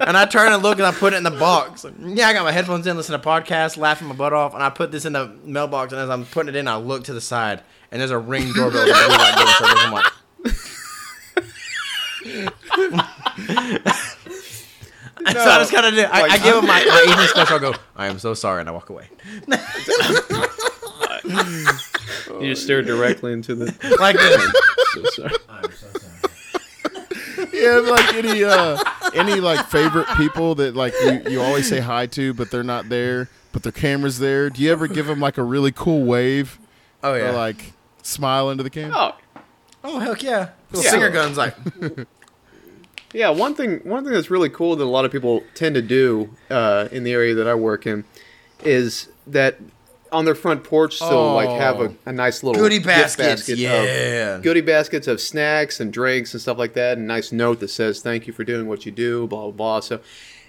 And I turn and look and I put it in the box. Yeah, I got my headphones in, listen to podcasts, laughing my butt off, and I put this in the mailbox. And as I'm putting it in, I look to the side, and there's a ring doorbell. with a blue light going circles. I'm like, [laughs] so I just kind of do. I, I give him my, my evening special. I go, I am so sorry, and I walk away. you just stare directly into the. [laughs] Like this. So sorry. Yeah, like any uh any like favorite people that like you, you always say hi to, but they're not there, but their camera's there. Do you ever give them like a really cool wave Oh yeah. or like smile into the camera? Oh, oh heck yeah. Little Yeah. finger guns like. [laughs] Yeah, one thing one thing that's really cool that a lot of people tend to do uh, in the area that I work in is that on their front porch they'll like have a, a nice little Goodie baskets, basket yeah. of goodie baskets of snacks and drinks and stuff like that, and a nice note that says thank you for doing what you do, blah blah blah. So,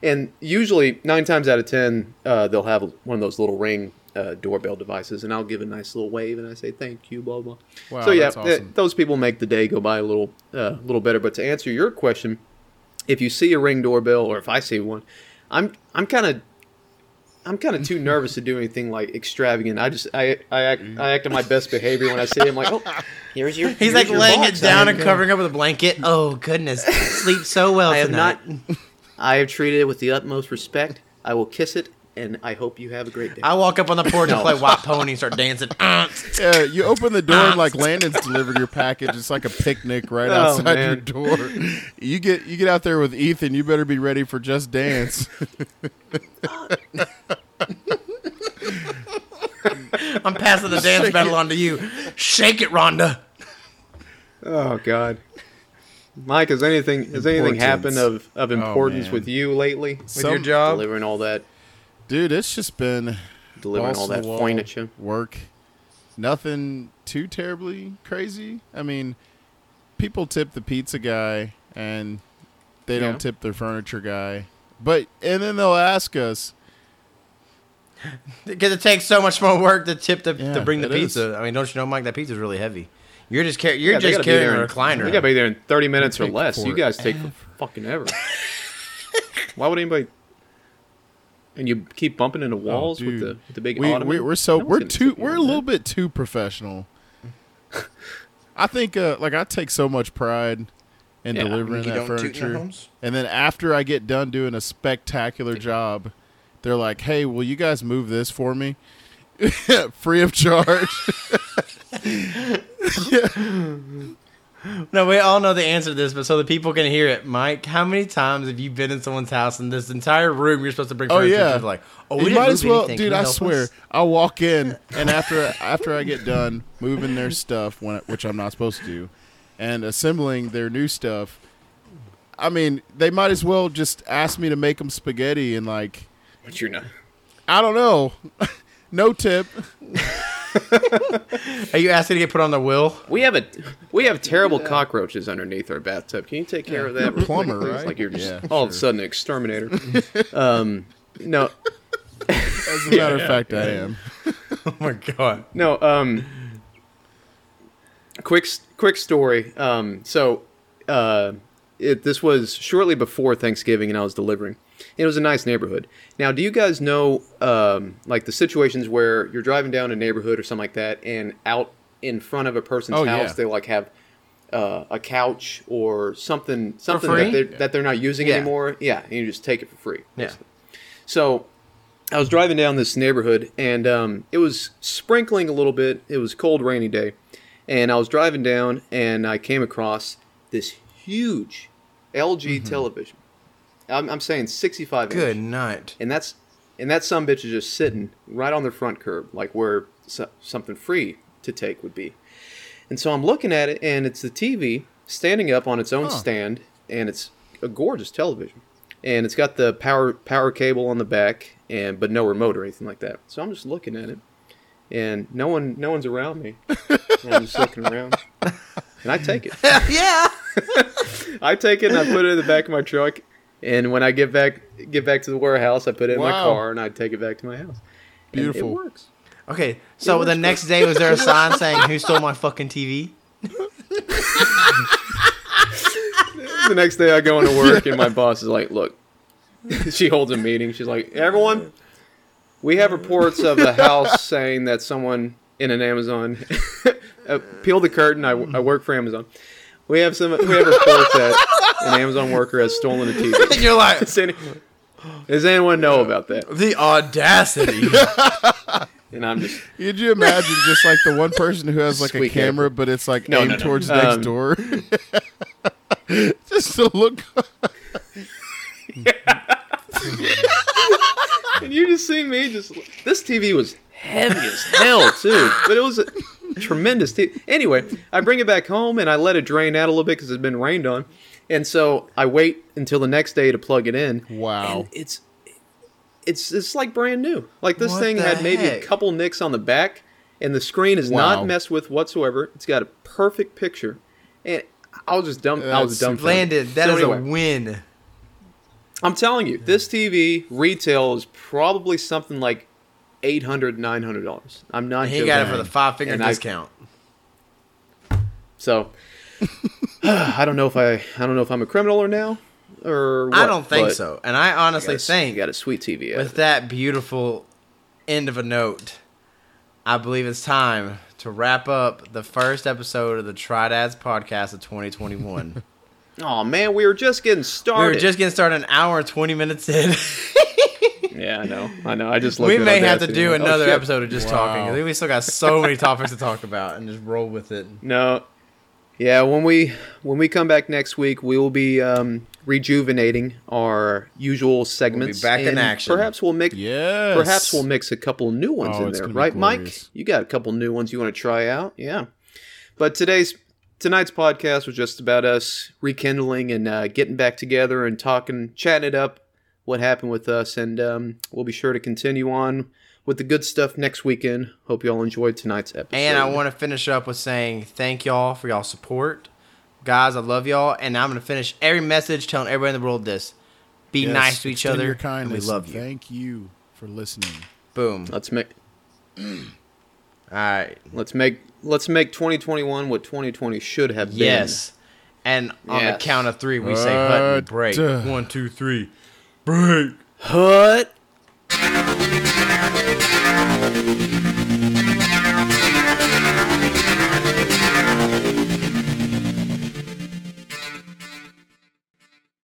and usually nine times out of ten uh, they'll have one of those little ring. Uh, doorbell devices, and I'll give a nice little wave, and I say thank you, blah blah. Wow, so yeah, that's th- awesome. those people make the day go by a little, uh, little better. But to answer your question, if you see a ring doorbell or if I see one, I'm I'm kind of I'm kind of too [laughs] nervous to do anything like extravagant. I just I I act, mm-hmm. I act on my best behavior when I see it. I'm like, oh, [laughs] here's your. He's here's like your laying box. it down and covering up with a blanket. Oh goodness, sleep so [laughs] well I have tonight. not. I have treated it with the utmost respect. I will kiss it, and I hope you have a great day. I walk up on the porch and No. play White Pony and start dancing. Uh, [laughs] Yeah, you open the door and like Landon's delivered your package. It's like a picnic right Oh, outside your door. You get you get out there with Ethan. You better be ready for Just Dance. [laughs] I'm passing the dance Shake battle it. on to you. Shake it, Rhonda. Oh God, Mike, has anything has anything happened of of importance man. with you lately? With Some- your job, delivering all that, Dude, it's just been delivering all to the that wall furniture. work. Nothing too terribly crazy. I mean, people tip the pizza guy and they Yeah. don't tip their furniture guy. But and then they'll ask us, [laughs] because it takes so much more work to tip the to bring the it is. pizza. I mean, don't you know, Mike? That pizza's really heavy. You're just car- you're Yeah, just carrying there a recliner. They gotta be there in thirty minutes or less. You guys take fucking ever. [laughs] Why would anybody? And you keep bumping into walls with Oh, dude. the with the big we, ottoman? we we're so No we're too we're a little that. bit too professional. [laughs] I think uh, like I take so much pride in Yeah, delivering You that don't toot furniture. And then after I get done doing a spectacular job, they're like, "Hey, will you guys move this for me, [laughs] free of charge?" [laughs] No, we all know the answer to this, but so the people can hear it. Mike, how many times have you been in someone's house and this entire room you're supposed to bring Oh, furniture yeah. to? They're Like, oh, we you might as well, anything. Dude. I swear, us? I'll walk in and after after I get done moving their stuff, when, which I'm not supposed to do, and assembling their new stuff. I mean, they might as well just ask me to make them spaghetti and like, But you're not. I don't know, [laughs] no tip. Are you asking to get put on the will? We have a we have terrible cockroaches underneath our bathtub. Can you take care of that? You're a plumber, please? right? Like you're just Yeah, all of a sudden an exterminator. [laughs] um, no, As a matter of [laughs] fact, I am. [laughs] Oh my god. no. Um, quick quick story. Um, so uh, it, this was shortly before Thanksgiving, and I was delivering. It was a nice neighborhood. Now, do you guys know um, like the situations where you're driving down a neighborhood or something like that, and out in front of a person's Oh, house yeah. they like have uh, a couch or something something that they're, that they're not using Yeah. anymore? Yeah, and you just take it for free. Yeah. So I was driving down this neighborhood, and um, it was sprinkling a little bit. It was a cold, rainy day, and I was driving down, and I came across this huge LG television. I'm, I'm saying 65 inch, Good night. and that's and that some bitch is just sitting right on the front curb, like where so, something free to take would be. And so I'm looking at it, and it's the TV standing up on its own Huh. stand, and it's a gorgeous television, and it's got the power power cable on the back, and but no remote or anything like that. So I'm just looking at it, and no one no one's around me. [laughs] And I'm just looking around, and I take it. [laughs] yeah. [laughs] I take it and I put it in the back of my truck. And when I get back get back to the warehouse, I put it in my car and I take it back to my house. And Beautiful. it works. Okay, so works the next day was there a [laughs] sign saying who stole my fucking TV? [laughs] The next day I go into work and my boss is like, "Look." [laughs] she holds a meeting. She's like, "Everyone, we have reports of a house saying that someone in an Amazon uh, peel the curtain. I, I work for Amazon. We have some. We have reports that an Amazon worker has stolen a TV. [laughs] And you're like, Does, any, does anyone know about that? the audacity. [laughs] And I'm just Could you imagine just like the one person who has like Squeak a camera, but it's like No, aimed no, no. towards Um, next door? [laughs] just to look. And you just see me just. This TV was heavy as hell too, but it was a tremendous TV. Anyway, I bring it back home and I let it drain out a little bit because it's been rained on, and so I wait until the next day to plug it in. Wow. And it's it's it's like brand new. Like this What thing had maybe a couple nicks on the back, and the screen is Wow. not messed with whatsoever. It's got a perfect picture, and I was just dumb. I was That's dumb. Landed. That So is anyway. a win. I'm telling you, this TV retail is probably something like 800 dollars. I'm not. He got it for the five finger And I- discount. So [sighs] I don't know if I I don't know if I'm a criminal or now or I don't think so. And I you honestly got a- think you got a sweet TV. with it. that beautiful end of a note, I believe it's time to wrap up the first episode of the Tri-Dads podcast of 2021. Oh [laughs] man, we were just getting started. we started. were just getting started an hour and 20 minutes in. [laughs] Yeah, I know. I know. I just looked we may have to do and, oh, another episode of just Wow. talking. I think we still got so many topics to talk about and just roll with it. No. Yeah, when we when we come back next week, we will be um, rejuvenating our usual segments. back in action. Perhaps we'll mix. Yes. Perhaps we'll mix a couple new ones Oh, in there, right, Mike? You got a couple new ones you want to try out? Yeah. But today's tonight's podcast was just about us rekindling and uh, getting back together and talking, chatting it up, what happened with us, and um, we'll be sure to continue on with the good stuff next weekend. Hope you all enjoyed tonight's episode. And I want to finish up with saying thank y'all for y'all support. Guys, I love y'all. And I'm going to finish every message telling everybody in the world this. Be Yes, nice to each other. Your and kindness. we love you. Thank you for listening. Boom. let's make All right. let's make let's make 2021 what 2020 should have been. Yes. And on the count of three, we say hut and Hut. break. One, two, three. Break. Hut. Thank you.